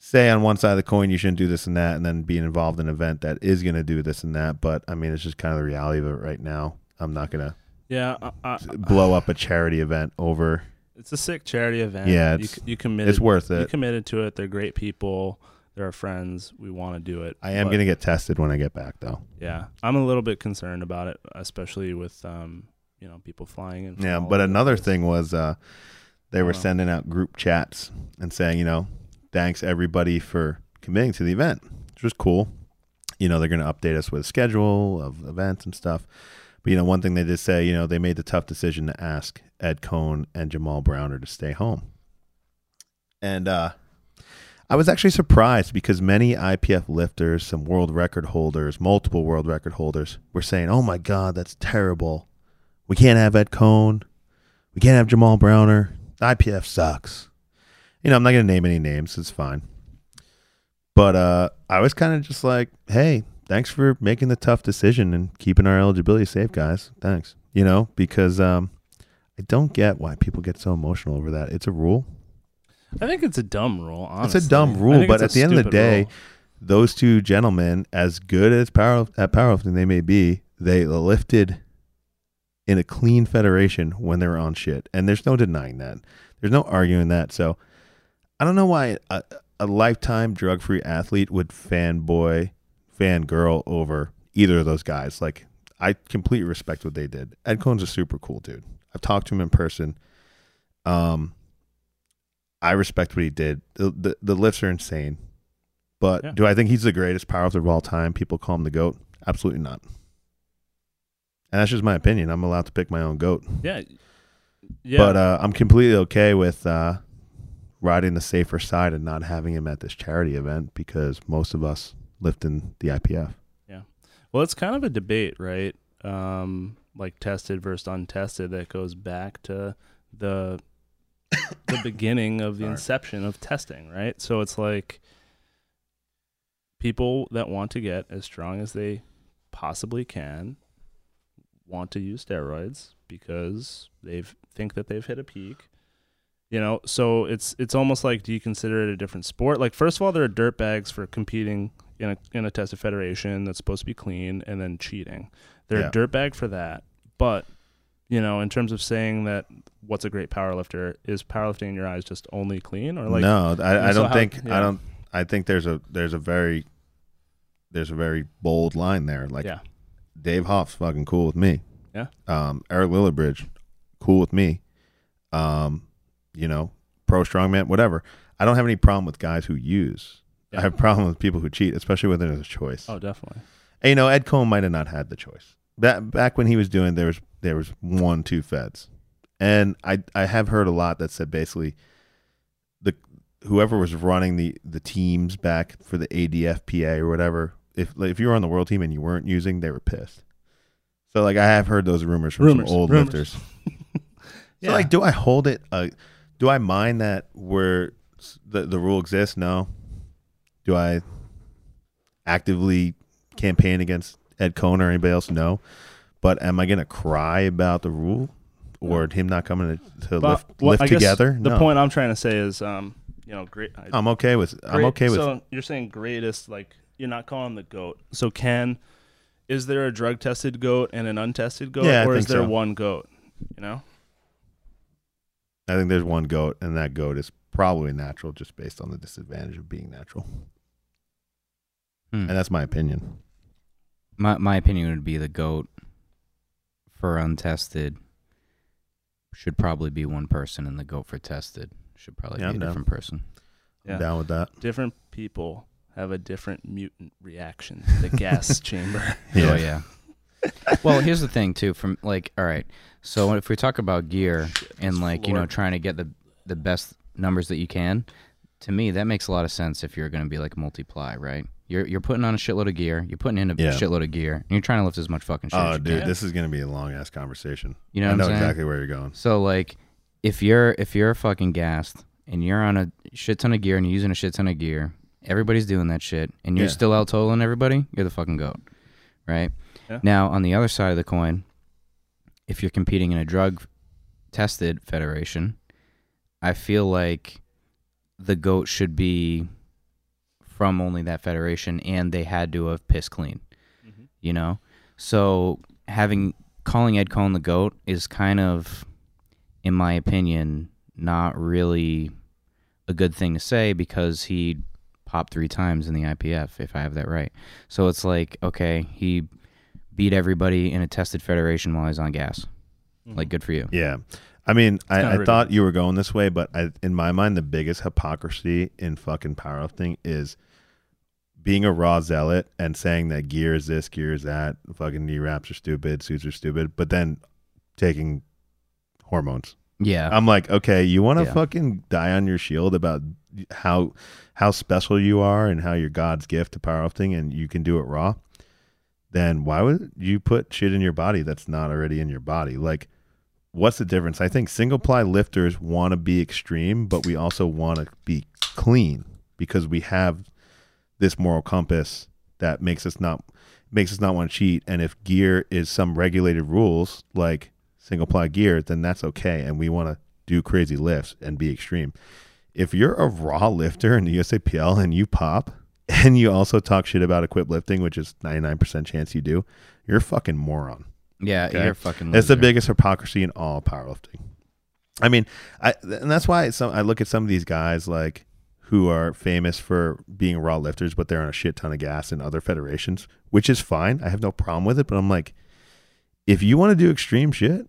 say on one side of the coin you shouldn't do this and that, and then being involved in an event that is gonna do this and that. But I mean, it's just kind of the reality of it right now. I'm not gonna Yeah. I, I, blow up a charity event over. It's a sick charity event. Yeah, you, you committed. It's worth it. You committed to it. They're great people. They're our friends. We want to do it. I am gonna get tested when I get back, though. Yeah, I'm a little bit concerned about it, especially with um, you know, people flying in. Yeah, but another place. thing was uh, they were sending out group chats and saying, you know, thanks everybody for committing to the event, which was cool. You know, they're going to update us with a schedule of events and stuff. But you know, one thing they did say, you know, they made the tough decision to ask Ed Coan and Jamal Browner to stay home. And uh, I was actually surprised because many IPF lifters, some world record holders, multiple world record holders, were saying, "Oh my God, that's terrible. We can't have Ed Coan. We can't have Jamal Browner. IPF sucks." You know, I'm not going to name any names. It's fine. But uh, I was kind of just like, "Hey, thanks for making the tough decision and keeping our eligibility safe, guys. Thanks." You know, because um, I don't get why people get so emotional over that. It's a rule. I think it's a dumb rule. Honestly. It's a dumb rule, but at the end of the day, rule. those two gentlemen, as good as power at powerlifting they may be, they lifted in a clean federation when they were on shit, and there's no denying that. There's no arguing that. So I don't know why a, a lifetime drug-free athlete would fanboy, fangirl over either of those guys. Like I completely respect what they did. Ed Coan's a super cool dude. I've talked to him in person. Um, I respect what he did. The the, the lifts are insane. But Yeah. do I think he's the greatest powerlifter of all time? People call him the GOAT? Absolutely not. And that's just my opinion. I'm allowed to pick my own GOAT. yeah, yeah. But uh, I'm completely okay with uh, riding the safer side and not having him at this charity event because most of us lift in the IPF. Yeah. Well, it's kind of a debate, right? Um, like tested versus untested that goes back to the the beginning of the Sorry. inception of testing, right? So it's like people that want to get as strong as they possibly can want to use steroids because they think that they've hit a peak. You know, so it's it's almost like do you consider it a different sport? Like first of all, there are dirt bags for competing in a in a tested federation that's supposed to be clean and then cheating. They're Yeah. a dirt bag for that. But you know, in terms of saying that what's a great powerlifter is powerlifting in your eyes just only clean or like no, I, I don't how- think yeah. I don't I think there's a there's a very there's a very bold line there. Like yeah Dave Hoff's fucking cool with me. Yeah. Um, Eric Lillibridge, cool with me. Um, you know, pro strongman, whatever. I don't have any problem with guys who use. Yeah. I have a problem with people who cheat, especially when there's a choice. oh definitely And, you know, Ed Coan might have not had the choice. Back back when he was doing there was there was one, two feds. And I I have heard a lot that said basically the whoever was running the the teams back for the ADFPA or whatever, if like, if you were on the world team and you weren't using, they were pissed. So like I have heard those rumors from Rumors, some old rumors. lifters. yeah So like do I hold it uh, do I mind that where s- the the rule exists? No. Do I actively campaign against Ed Coan or anybody else? No. But am I going to cry about the rule or him not coming to, to But lift, what- lift together? The no. point I'm trying to say is, um, you know, great. I- I'm okay with I'm okay with So you're saying greatest, like you're not calling the goat. So can is there a drug tested goat and an untested goat, Yeah, or is there so. one goat? You know, I think there's one goat and that goat is probably natural just based on the disadvantage of being natural. Hmm. And that's my opinion. My my opinion would be the goat for untested should probably be one person, and the goat for tested should probably Yeah, be I'm a down. different person. Yeah. I'm down with that. different people have a different mutant reaction. to The gas chamber. Oh yeah. Well, here's the thing too. From like, all right. So if we talk about gear and this like you know trying to get the the best numbers that you can, to me that makes a lot of sense if you're going to be like multiply, right? You're you're putting on a shitload of gear. You're putting in a Yeah. shitload of gear, and you're trying to lift as much fucking shit. Oh, as Oh, dude, can. this is gonna be a long ass conversation. You know I know saying? exactly where you're going. So like, if you're if you're fucking gassed and you're on a shit ton of gear and you're using a shit ton of gear, everybody's doing that shit, and you're Yeah. still out totaling everybody. You're the fucking goat, right? Yeah. Now on the other side of the coin, if you're competing in a drug tested federation, I feel like the goat should be from only that federation, and they had to have pissed clean Mhm. you know so having calling ed coan the goat is kind of in my opinion not really a good thing to say because he popped three times in the ipf if i have that right so it's like okay he beat everybody in a tested federation while he's on gas Mhm. like good for you Yeah. I mean, I, I thought you were going this way, but I, in my mind, the biggest hypocrisy in fucking powerlifting is being a raw zealot and saying that gear is this, gear is that, fucking knee wraps are stupid, suits are stupid, but then taking hormones. yeah I'm like, okay, you want to Yeah. fucking die on your shield about how how special you are and how you're God's gift to powerlifting and you can do it raw. Then why would you put shit in your body that's not already in your body? Like, what's the difference? I think single ply lifters want to be extreme, but we also want to be clean because we have this moral compass that makes us not makes us not want to cheat. And if gear is some regulated rules like single ply gear, then that's okay. And we want to do crazy lifts and be extreme. If you're a raw lifter in the USAPL and you pop and you also talk shit about equipped lifting, which is 99% chance you do, you're a fucking moron. yeah okay. you're a fucking It's the biggest hypocrisy in all powerlifting. I mean, I and that's why some I look at some of these guys like who are famous for being raw lifters, but they're on a shit ton of gas in other federations, which is fine. I have no problem with it, but I'm like, if you want to do extreme shit,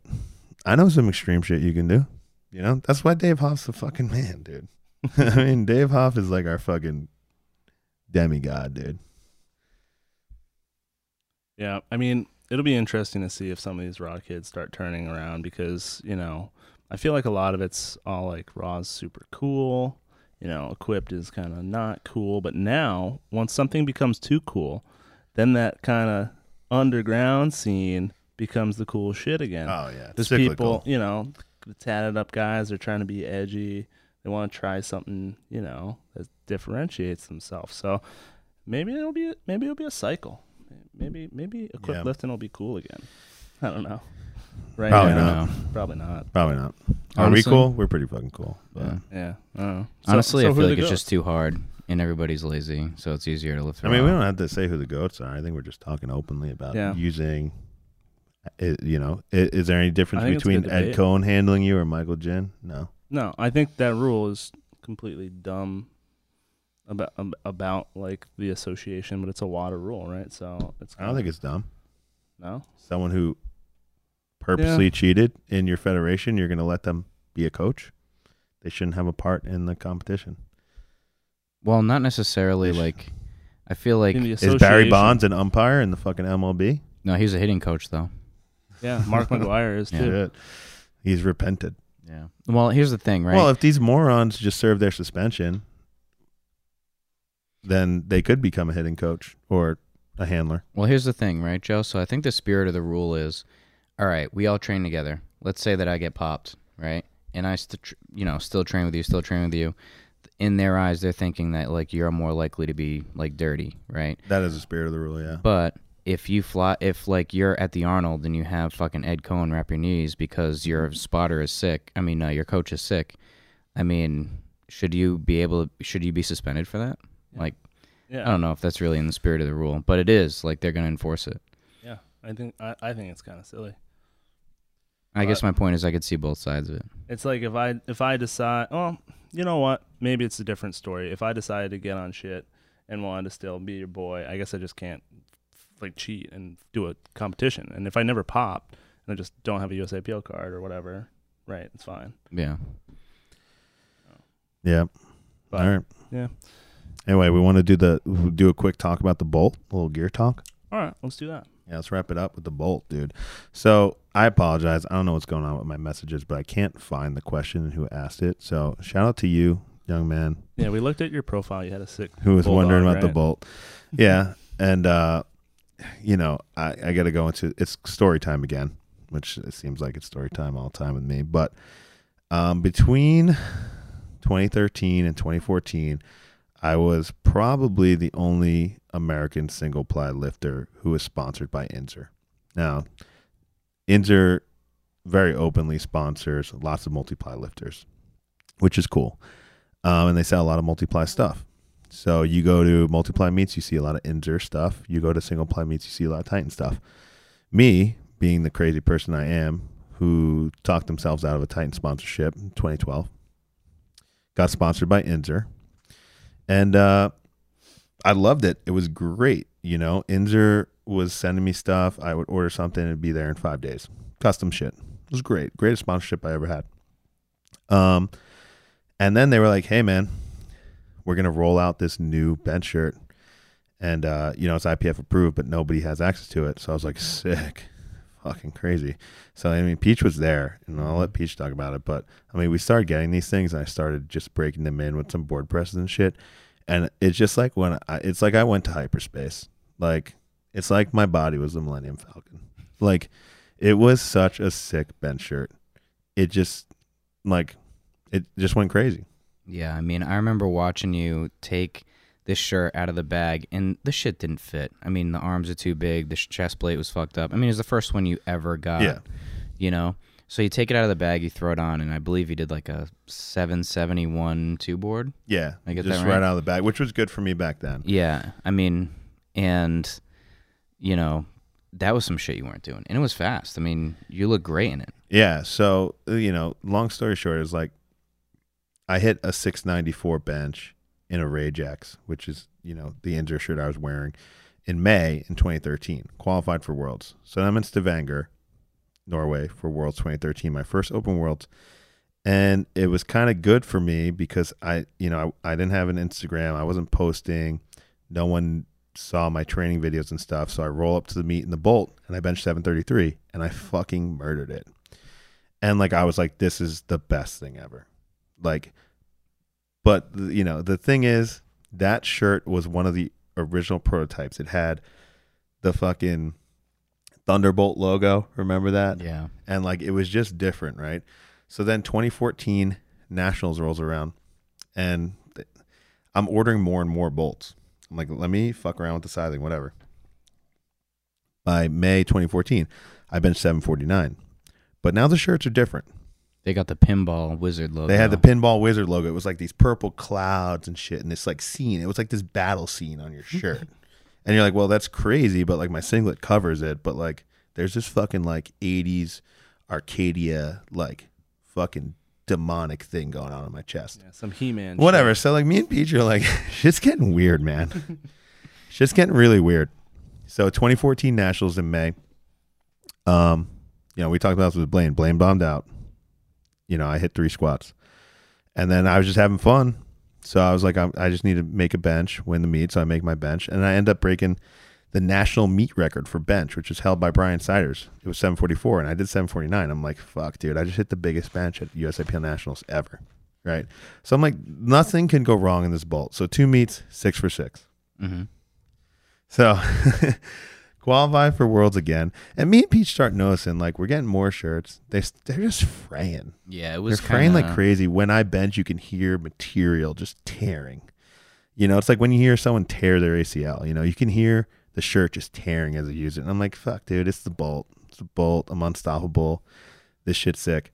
I know some extreme shit you can do. You know, that's why Dave Hoff's the fucking man, dude. I mean, Dave Hoff is like our fucking demigod, dude. Yeah, I mean, it'll be interesting to see if some of these raw kids start turning around because you know I feel like a lot of it's all like raw's super cool, you know, equipped is kind of not cool, but now once something becomes too cool, then that kind of underground scene becomes the cool shit again. Oh yeah, There's people, you know, the tatted up guys are trying to be edgy. They want to try something, you know, that differentiates themselves. So maybe it'll be maybe it'll be a cycle. Maybe maybe equipped Yeah. lifting will be cool again. I don't know. Right Probably now, not. probably not. Probably not. Are Honestly- we cool? We're pretty fucking cool. but- Yeah. Yeah. I don't know. So- honestly so i feel like it's just too hard and everybody's lazy so it's easier to lift I mean, we don't have to say who the goats are. I think we're just talking openly about Yeah. using. Uh, i you know, i- is, there any difference I think it's a between Ed debate. Coan handling you or Michael Jin? No. No, I think that rule is completely dumb about um, about like the association, but it's a water rule, right? So it's I don't think it's dumb. no. Someone who purposely cheated in your federation, you're going to let them be a coach. They shouldn't have a part in the competition. well not necessarily like i feel like Is Barry Bonds an umpire in the fucking MLB? no he's a hitting coach though Yeah, Mark McGwire is too. Shit. He's repented. Yeah well here's the thing right Well, if these morons just serve their suspension, then they could become a hitting coach or a handler. Well, here's the thing, right, Joe? So I think the spirit of the rule is, all right, we all train together. Let's say that I get popped, right, and I, st- you know, still train with you, still train with you. In their eyes, they're thinking that like you're more likely to be like dirty, right? That is the spirit of the rule, yeah. But if you fly, if like you're at the Arnold and you have fucking Ed Coan wrap your knees because your spotter is sick, I mean, uh, your coach is sick. I mean, should you be able? to Should you be suspended for that? Like, Yeah, I don't know if that's really in the spirit of the rule, but it is. Like they're gonna enforce it. yeah. I think I, I think it's kind of silly. I guess my point is I could see both sides of it. It's like if I if I decide, oh, you know what? Maybe it's a different story. If I decided to get on shit and wanted to still be your boy, I guess I just can't like cheat and do a competition. And if I never popped and I just don't have a USAPL card or whatever, right? It's fine. Yeah. Yeah. But All right. yeah. Anyway, we want to do the do a quick talk about the bolt, a little gear talk. all right, let's do that. Yeah, let's wrap it up with the bolt, dude. So I apologize. I don't know what's going on with my messages, but I can't find the question and who asked it. So shout out to you, young man Yeah, we looked at your profile. You had a sick. who was Bulldog, wondering about the bolt. Yeah, and uh, you know, I, I got to go into it's story time again, which it seems like it's story time all the time with me. But um, between 2013 and 2014, I was probably the only American single ply lifter who was sponsored by Inzer. Now, Inzer very openly sponsors lots of multiply lifters, which is cool. Um, and they sell a lot of multiply stuff. So you go to multiply meets, you see a lot of Inzer stuff. You go to single ply meets, you see a lot of Titan stuff. Me, being the crazy person I am, who talked themselves out of a Titan sponsorship in 2012, got sponsored by Inzer, and uh, I loved it. It was great. You know, Inzer was sending me stuff. I would order something, and be there in five days. Custom shit. It was great. Greatest sponsorship I ever had. Um, and then they were like, "Hey, man, we're gonna roll out this new bench shirt, and uh, you know it's IPF approved, but nobody has access to it." So I was like, "Sick, fucking crazy." So I mean, Peach was there, and I'll let Peach talk about it. But I mean, we started getting these things, and I started just breaking them in with some board presses and shit. And it's just like when I, it's like I went to hyperspace. Like it's like my body was the Millennium Falcon. Like it was such a sick bench shirt. It just like it just went crazy. Yeah, I mean, I remember watching you take this shirt out of the bag, and the shit didn't fit. I mean, the arms are too big, the chest plate was fucked up. I mean, it was the first one you ever got. Yeah. You know? So you take it out of the bag, you throw it on, and I believe you did like a 771 two board. Yeah, I get just that right? right? out of the bag, which was good for me back then. Yeah, I mean, and, you know, that was some shit you weren't doing. And it was fast. I mean, you look great in it. Yeah, so uh, you know, long story short is like I hit a 694 bench in a Rage X, which is you know the Inzer shirt I was wearing in May in 2013. Qualified for Worlds, so I'm in Stavanger, Norway for Worlds 2013, my first Open Worlds, and it was kind of good for me because I you know I, I didn't have an Instagram, I wasn't posting, no one saw my training videos and stuff, so I roll up to the meet in the Bolt and I bench 733 and I fucking murdered it and like I was like, this is the best thing ever. Like, but you know, the thing is, that shirt was one of the original prototypes. It had the fucking Thunderbolt logo. Remember that? Yeah. And like, it was just different, right? So then 2014 Nationals rolls around, and I'm ordering more and more bolts. I'm like, let me fuck around with the sizing, whatever. By May 2014, I benched 749. But now the shirts are different. They got the pinball wizard logo. They had the pinball wizard logo. It was like these purple clouds and shit, and this like scene. It was like this battle scene on your shirt, and you're like, "Well, that's crazy," but like my singlet covers it. But like, there's this fucking like '80s Arcadia like fucking demonic thing going on in my chest. Yeah, some He-Man. Whatever. shit. So like, me and Peach are like, shit's getting weird, man. shit's getting really weird. So 2014 Nationals in May. Um, you know, we talked about this with Blaine. Blaine bombed out. You know, I hit three squats, and then I was just having fun. So I was like, I'm, I just need to make a bench, win the meet. So I make my bench, and I end up breaking the national meet record for bench, which was held by Brian Siders. It was 744, and I did 749. I'm like, fuck, dude, I just hit the biggest bench at USAPL Nationals ever, right? So I'm like, nothing can go wrong in this bolt. So two meets, six for six. hmm So qualify for Worlds again, and me and Peach start noticing like we're getting more shirts. They they're just fraying. Yeah, it was. They're fraying like crazy. When I bench, you can hear material just tearing. You know, it's like when you hear someone tear their ACL. You know, you can hear the shirt just tearing as they use it. And I'm like, fuck, dude, it's the bolt. It's the bolt. I'm unstoppable. This shit's sick.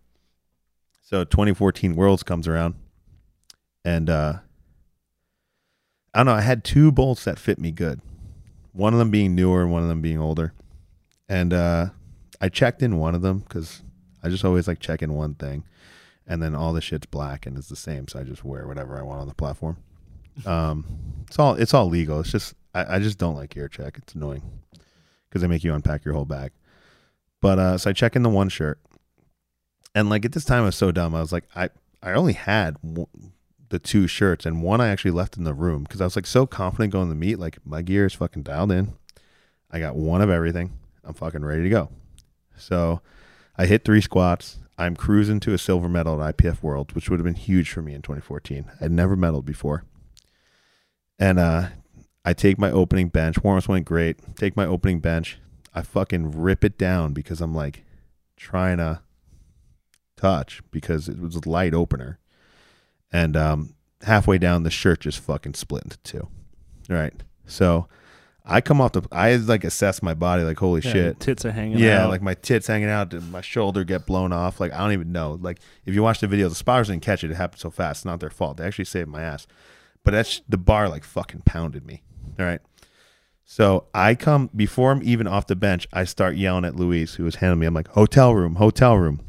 So 2014 Worlds comes around, and uh I don't know. I had two bolts that fit me good. One of them being newer and one of them being older. And uh I checked in one of them because I just always like check in one thing, and then all the shit's black and it's the same, so I just wear whatever I want on the platform. Um, it's all it's all legal. It's just I, I just don't like ear check. It's annoying because they make you unpack your whole bag. But uh, so I check in the one shirt, and like at this time I was so dumb. I was like I I only had the two shirts, and one I actually left in the room because I was like so confident going to the meet. Like my gear is fucking dialed in. I got one of everything. I'm fucking ready to go. So I hit three squats. I'm cruising to a silver medal at IPF World, which would have been huge for me in 2014. I'd never medaled before. And uh, I take my opening bench. Warm-ups went great. Take my opening bench. I fucking rip it down because I'm like trying to touch because it was a light opener. And um, halfway down, the shirt just fucking split into two. Right. So I come off the, I like assess my body like, holy Yeah, shit. Tits are hanging Yeah, out. like my tits hanging out, my shoulder get blown off. Like I don't even know. Like if you watch the video, the spotters didn't catch it. It happened so fast. It's not their fault. They actually saved my ass. But that's the bar like fucking pounded me. All right. So I come before I'm even off the bench. I start yelling at Luis, who was handling me. I'm like, hotel room, hotel room.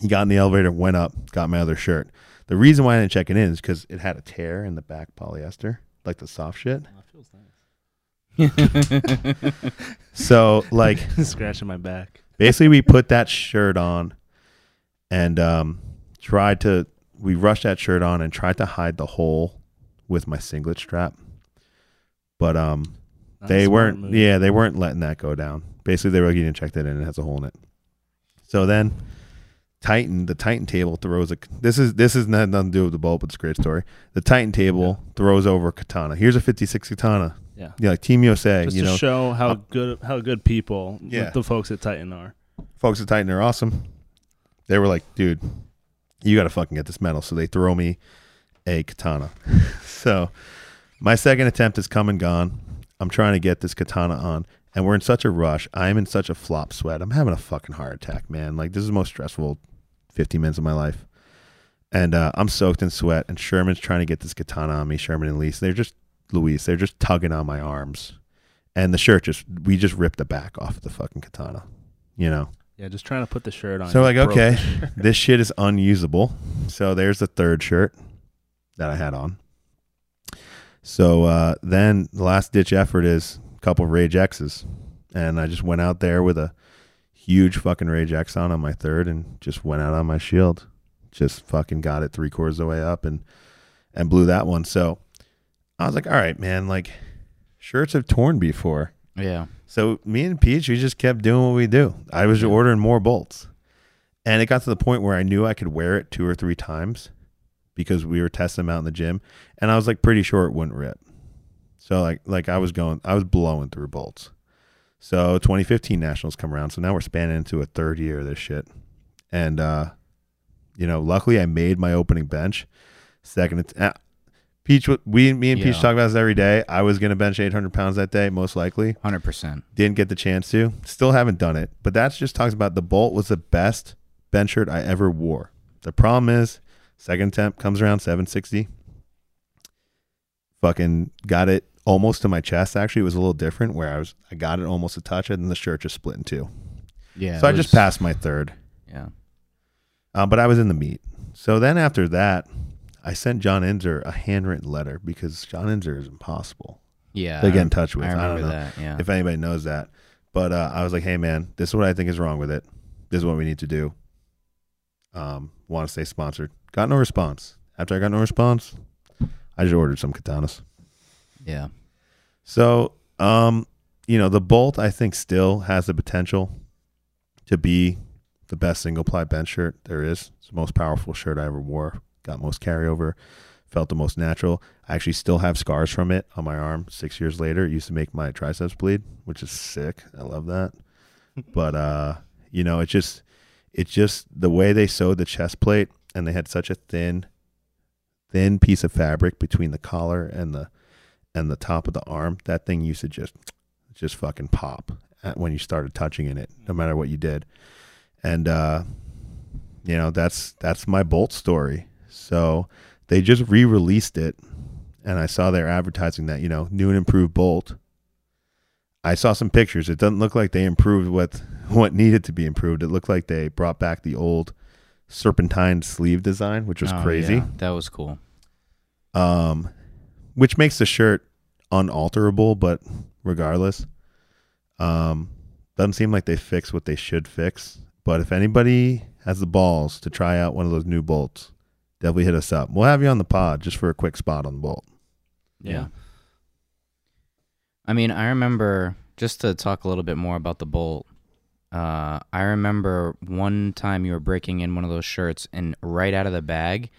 He got in the elevator, went up, got my other shirt. The reason why I didn't check it in is because it had a tear in the back polyester, like the soft shit. Oh, it feels So like. Scratching my back. basically we put that shirt on and um tried to we rushed that shirt on and tried to hide the hole with my singlet strap but um Not they weren't move. yeah they weren't letting that go down basically they were like you didn't check that in it has a hole in it so then titan the titan table throws a this is this is not nothing to do with the bolt but it's a great story the titan table throws over a katana here's a 56 katana Yeah. yeah like team usa Just you to know show how uh, good how good people Yeah. the folks at Titan are. folks at Titan are awesome. They were like, dude, you got to fucking get this medal. So they throw me a katana. so my second attempt is come and gone. I'm trying to get this katana on, and we're in such a rush. I'm in such a flop sweat. I'm having a fucking heart attack, man. Like, this is the most stressful 15 minutes of my life. And uh, I'm soaked in sweat, and Sherman's trying to get this katana on me. Sherman and Lise, they're just, Luis, they're just tugging on my arms. And the shirt just, we just ripped the back off of the fucking katana, you know? Yeah, just trying to put the shirt on. So like, okay, this shit is unusable. So there's the third shirt that I had on. So uh, then the last ditch effort is a couple of Rage X's, and I just went out there with a huge fucking Rage X on on my third, and just went out on my shield, just fucking got it three quarters of the way up, and and blew that one. So I was like, all right, man, like shirts have torn before. yeah. So me and Peach, we just kept doing what we do. I was ordering more bolts. And it got to the point where I knew I could wear it two or three times because we were testing them out in the gym. And I was like pretty sure it wouldn't rip. So like like I was going I was blowing through bolts. So 2015 nationals come around. So now we're spanning into a third year of this shit. And uh you know, luckily I made my opening bench. Second uh, Peach we me and Peach Yeah. talk about this every day. I was gonna bench 800 pounds that day, most likely Hundred percent. didn't get the chance to still haven't done it but that just talks about the bolt was the best bench shirt i ever wore the problem is second attempt comes around 760 fucking got it almost to my chest actually it was a little different where i was i got it almost a touch and then the shirt just split in two Yeah. so i just passed my third Yeah. um, but i was in the meet so then after that i sent john inzer a handwritten letter because john inzer is impossible Yeah. to get in touch with I i, don't know that. Yeah. if anybody knows that. But uh, I was like, hey man, this is what I think is wrong with it. This is what we need to do. Um, want to stay sponsored. Got no response. After I got no response, I just ordered some katanas. Yeah. So, um, you know, the Bolt I think still has the potential to be the best single ply bench shirt there is. It's the most powerful shirt I ever wore. Got most carryover. Felt the most natural. I actually still have scars from it on my arm. Six years later, it used to make my triceps bleed, which is sick. I love that. but uh, you know, it just, it's just the way they sewed the chest plate, and they had such a thin, thin piece of fabric between the collar and the and the top of the arm, that thing used to just just fucking pop when you started touching in it, no matter what you did. And uh, you know, that's that's my Bolt story. So they just re-released it, and I saw they're advertising that you know new and improved Bolt. I saw some pictures. It doesn't look like they improved what what needed to be improved. It looked like they brought back the old serpentine sleeve design, which was Oh, crazy yeah. That was cool. um, which makes the shirt unalterable. But regardless, um, doesn't seem like they fix what they should fix. But if anybody has the balls to try out one of those new bolts, definitely hit us up. We'll have you on the pod just for a quick spot on the bolt. Yeah. I mean, I remember just to talk a little bit more about the bolt. Uh, I remember one time you were breaking in one of those shirts, and right out of the bag,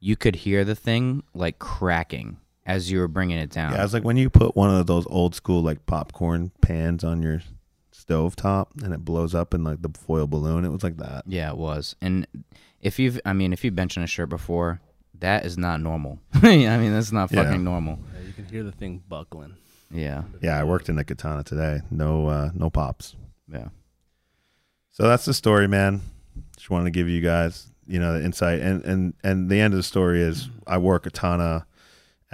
you could hear the thing like cracking as you were bringing it down. Yeah, it's like when you put one of those old school like popcorn pans on your stove top and it blows up in like the foil balloon. It was like that. Yeah, it was. And if you've, I mean, if you've benched a shirt before, that is not normal. I mean, that's not Yeah. fucking normal. Yeah, you can hear the thing buckling. Yeah, Yeah, I worked in the katana today. No, uh, no pops. yeah, So that's the story, man. Just wanted to give you guys, you know, the insight. And and and the end of the story is I wore katana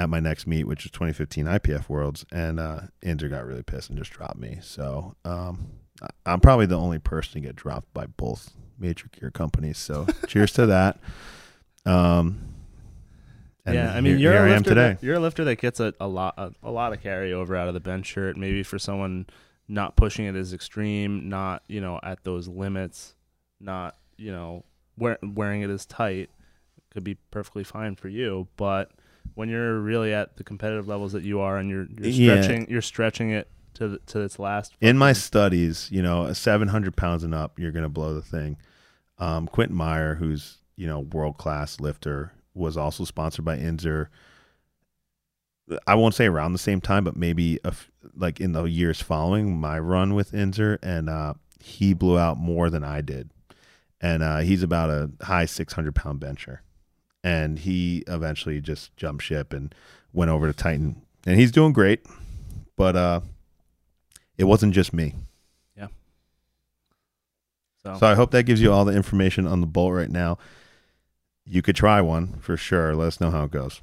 at my next meet, which was 2015 IPF Worlds, and uh, Inzer got really pissed and just dropped me. So um, I'm probably the only person to get dropped by both major gear companies. So cheers to that. Um, yeah, I mean, here, you're here a I am lifter today. That, you're a lifter that gets a, a lot a, a lot of carryover out of the bench shirt. Maybe for someone not pushing it as extreme, not you know at those limits, not you know wear, wearing it as tight, could be perfectly fine for you. But when you're really at the competitive levels that you are, and you're, you're Yeah. stretching, you're stretching it to the, to its last. in my studies, you know, 700 pounds and up, you're going to blow the thing. Um, Quentin Meyer, who's, you know, world class lifter, was also sponsored by Inzer. I won't say around the same time, but maybe a f- like in the years following my run with Inzer. And uh, he blew out more than I did. And uh, he's about a high 600 pound bencher. And he eventually just jumped ship and went over to Titan. And he's doing great. But, uh, it wasn't just me. so, So I hope that gives you all the information on the bolt right now. You could try one for sure. Let us know how it goes.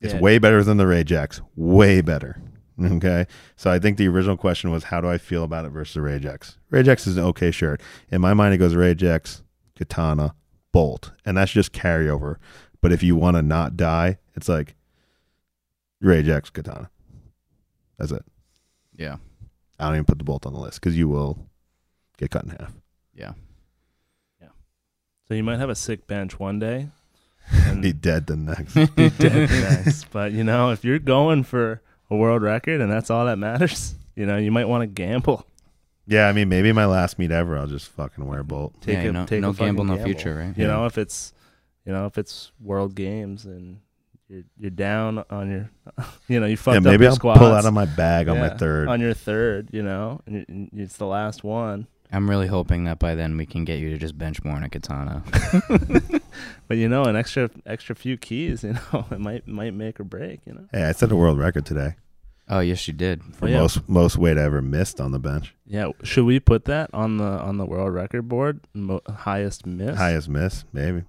It's Yeah. way better than the Ragex. Way better. Okay. So I think the original question was how do I feel about it versus the Ragex? Ragex is an okay shirt. In my mind, it goes Ragex, Katana, Bolt. And that's just carryover. But if you want to not die, it's like Ragex, Katana. That's it. yeah, I don't even put the Bolt on the list because you will get cut in half. yeah. Yeah. So you might have a sick bench one day, and Be dead the next. be dead the next. But you know, if you're going for a world record and that's all that matters, you know, you might want to gamble. Yeah, I mean, maybe my last meet ever, I'll just fucking wear a bolt. Take yeah, a, no, take no a fucking gamble, no gamble. future, right? You Yeah. know, if it's you know if it's world games and you're you're down on your, you know, you fucked Yeah, up maybe your I'll squats pull out of my bag on my third. on your third, you know, and and it's the last one. I'm really hoping that by then we can get you to just bench more in a katana. But you know, an extra extra few keys, you know, it might might make or break. You know. hey, I set a world record today oh yes, you did. Oh, for Oh, yeah. most most weight I ever missed on the bench. Yeah. Should we put that on the on the world record board? Mo- highest miss. Highest miss, maybe.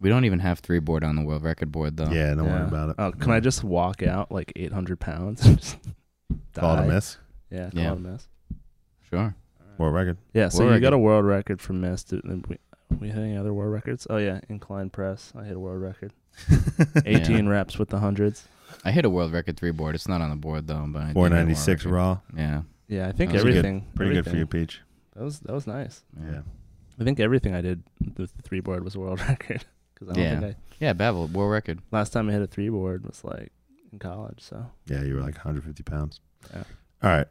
We don't even have three board on the world record board though. Yeah, don't worry Yeah. about it. Oh, can I just walk out like 800 pounds? and just call it die? a miss? Yeah, call Yeah. it a miss. Sure. World record. Yeah, so World you got record. a world record for miss. Did we, we hit any other world records? Oh yeah, incline press. I hit a world record. 18 reps with the hundreds. I hit a world record three board. It's not on the board though, but I did hit a world ninety six record. raw. Yeah. Yeah, I think That was a good- everything. Pretty good for everything- you, Peach. That was that was nice. Yeah. I think everything I did with the three board was a world record. Because I don't Yeah. think I Yeah, Babel world record. last time I hit a three board was like in college. So Yeah, you were like 150 pounds. Yeah. All right.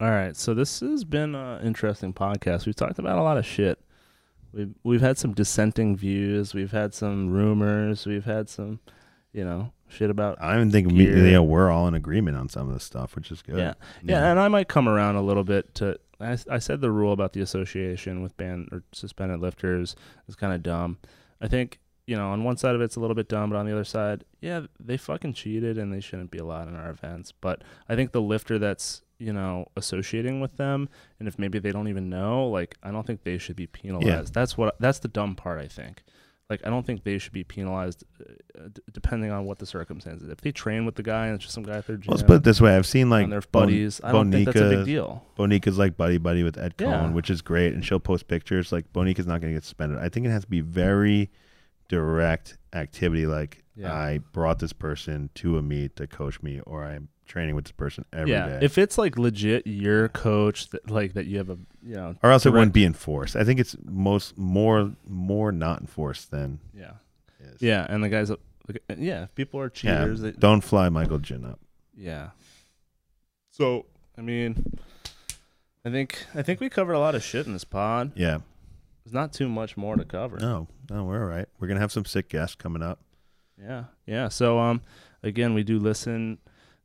all right, so this has been an interesting podcast. We've talked about a lot of shit. We've we've had some dissenting views. We've had some rumors. We've had some, you know, shit about I don't even think Gear. you know, we're all in agreement on some of this stuff, which is good. yeah. Yeah, and I might come around a little bit to. I said the rule about the association with banned or suspended lifters is kind of dumb. I think you know on one side of it's a little bit dumb, but on the other side, yeah, they fucking cheated and they shouldn't be allowed in our events. But I think the lifter that's you know associating with them, and if maybe they don't even know, like I don't think they should be penalized. That's what that's the dumb part. I think. Like I don't think they should be penalized, uh, d- depending on what the circumstances. If they train with the guy and it's just some guy at their gym, Let's put it this way. I've seen like and their buddies, I don't think that's a Bonica- big deal. Bonica's like buddy buddy with Ed Yeah. Which is great, and she'll post pictures. Like Bonica's not going to get suspended. I think it has to be very direct activity. Like Yeah. I brought this person to a meet to coach me, or I'm training with this person every day. yeah, if it's like legit your coach that like that you have a you know or else it direct- wouldn't be enforced. I think it's most more more not enforced than yeah is. yeah and the guys like, yeah people are Yeah, cheaters they, Don't fly Michael Jin up. yeah so I mean I think I think we covered a lot of shit in this pod. Yeah. There's not too much more to cover. No, no, we're all right. We're gonna have some sick guests coming up. Yeah, yeah. So um, again, we do listen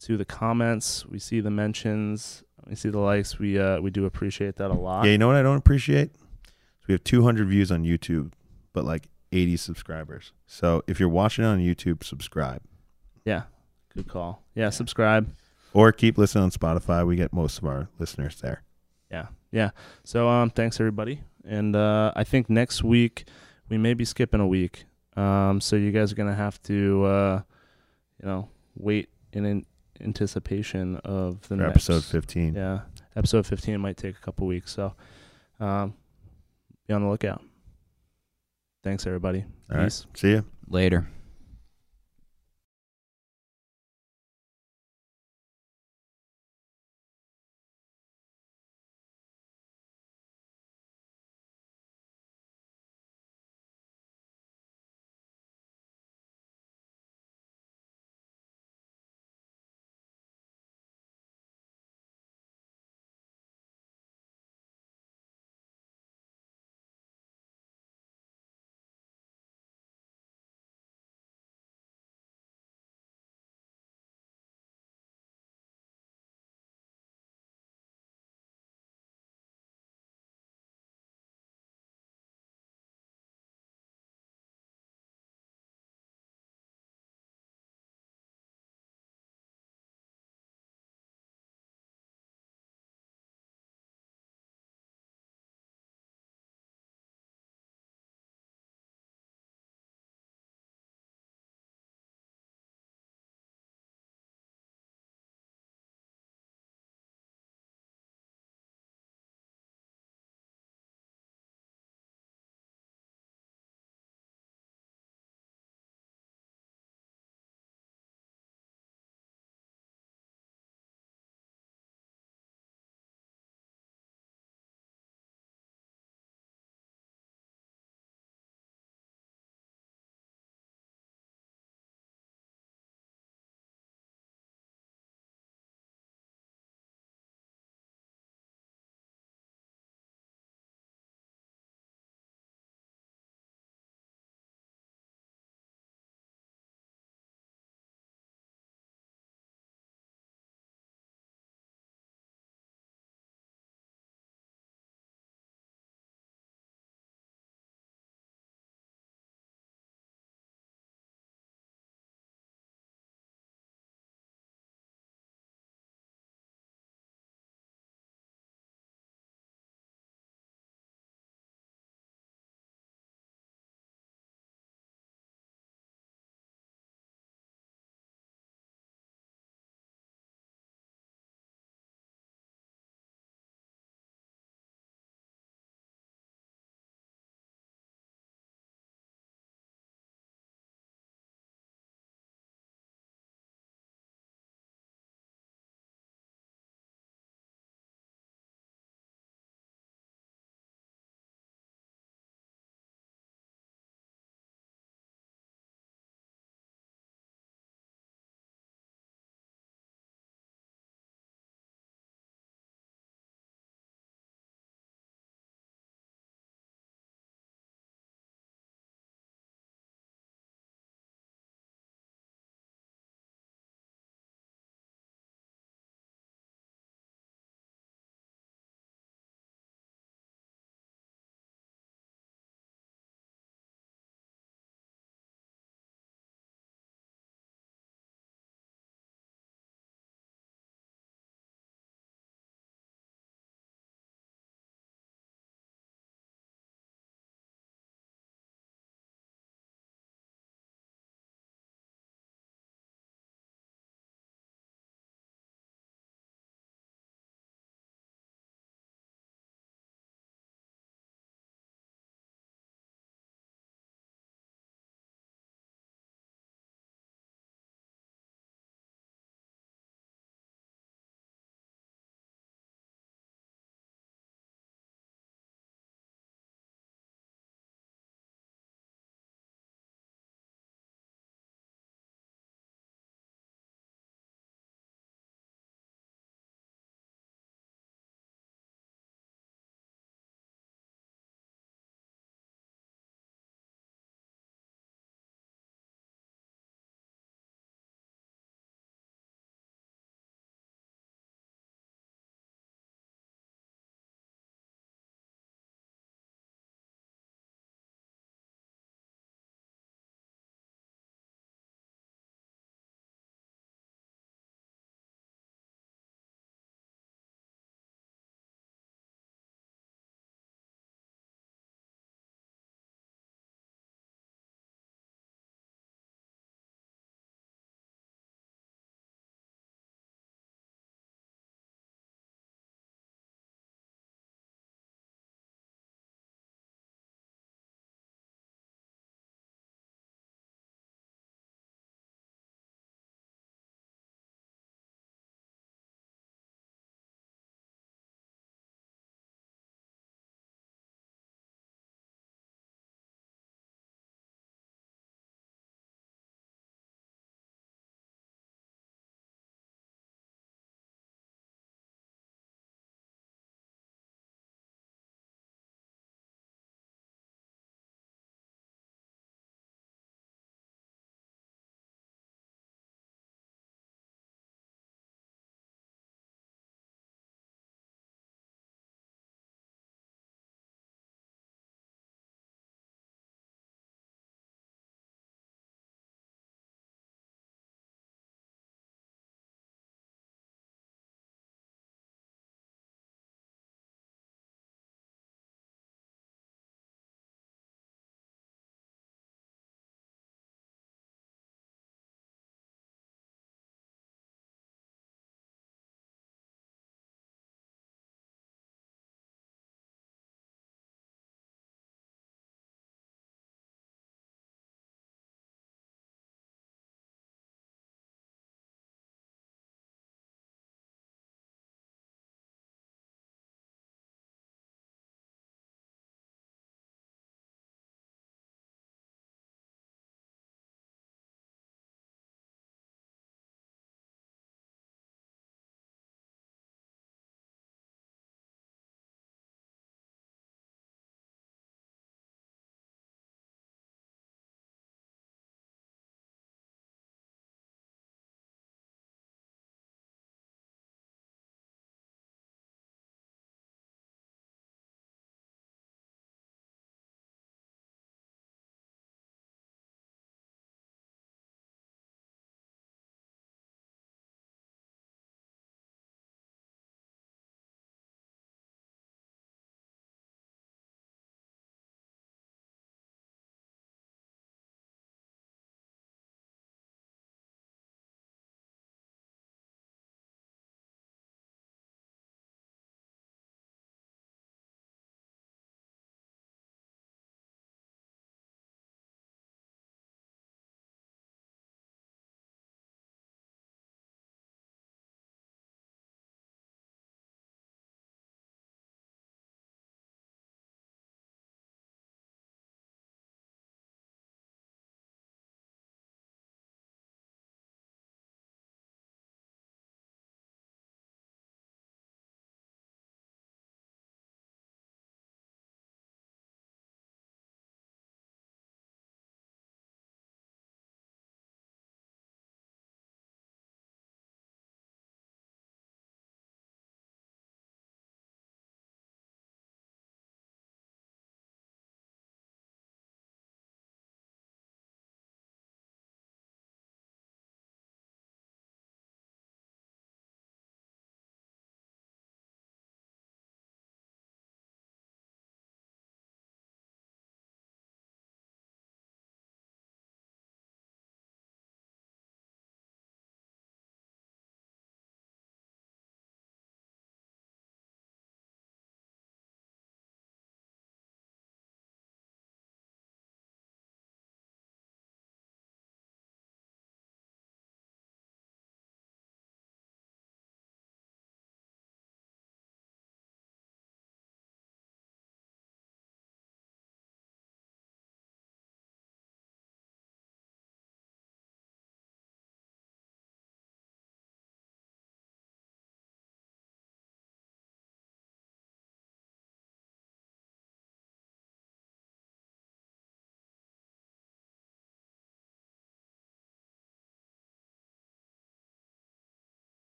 to the comments. We see the mentions. We see the likes. We uh we do appreciate that a lot. Yeah, you know what I don't appreciate? We have 200 views on YouTube, but like 80 subscribers. So if you're watching on YouTube, subscribe Yeah, good call. Yeah, subscribe. or keep listening on Spotify. We get most of our listeners there. Yeah, yeah. So um, thanks everybody, and uh, I think next week we may be skipping a week. Um, so you guys are gonna have to, uh, you know, wait and in anticipation of the For next episode 15. Yeah, episode fifteen might take a couple weeks, so um, be on the lookout. Thanks everybody. All right. Peace. See you Later.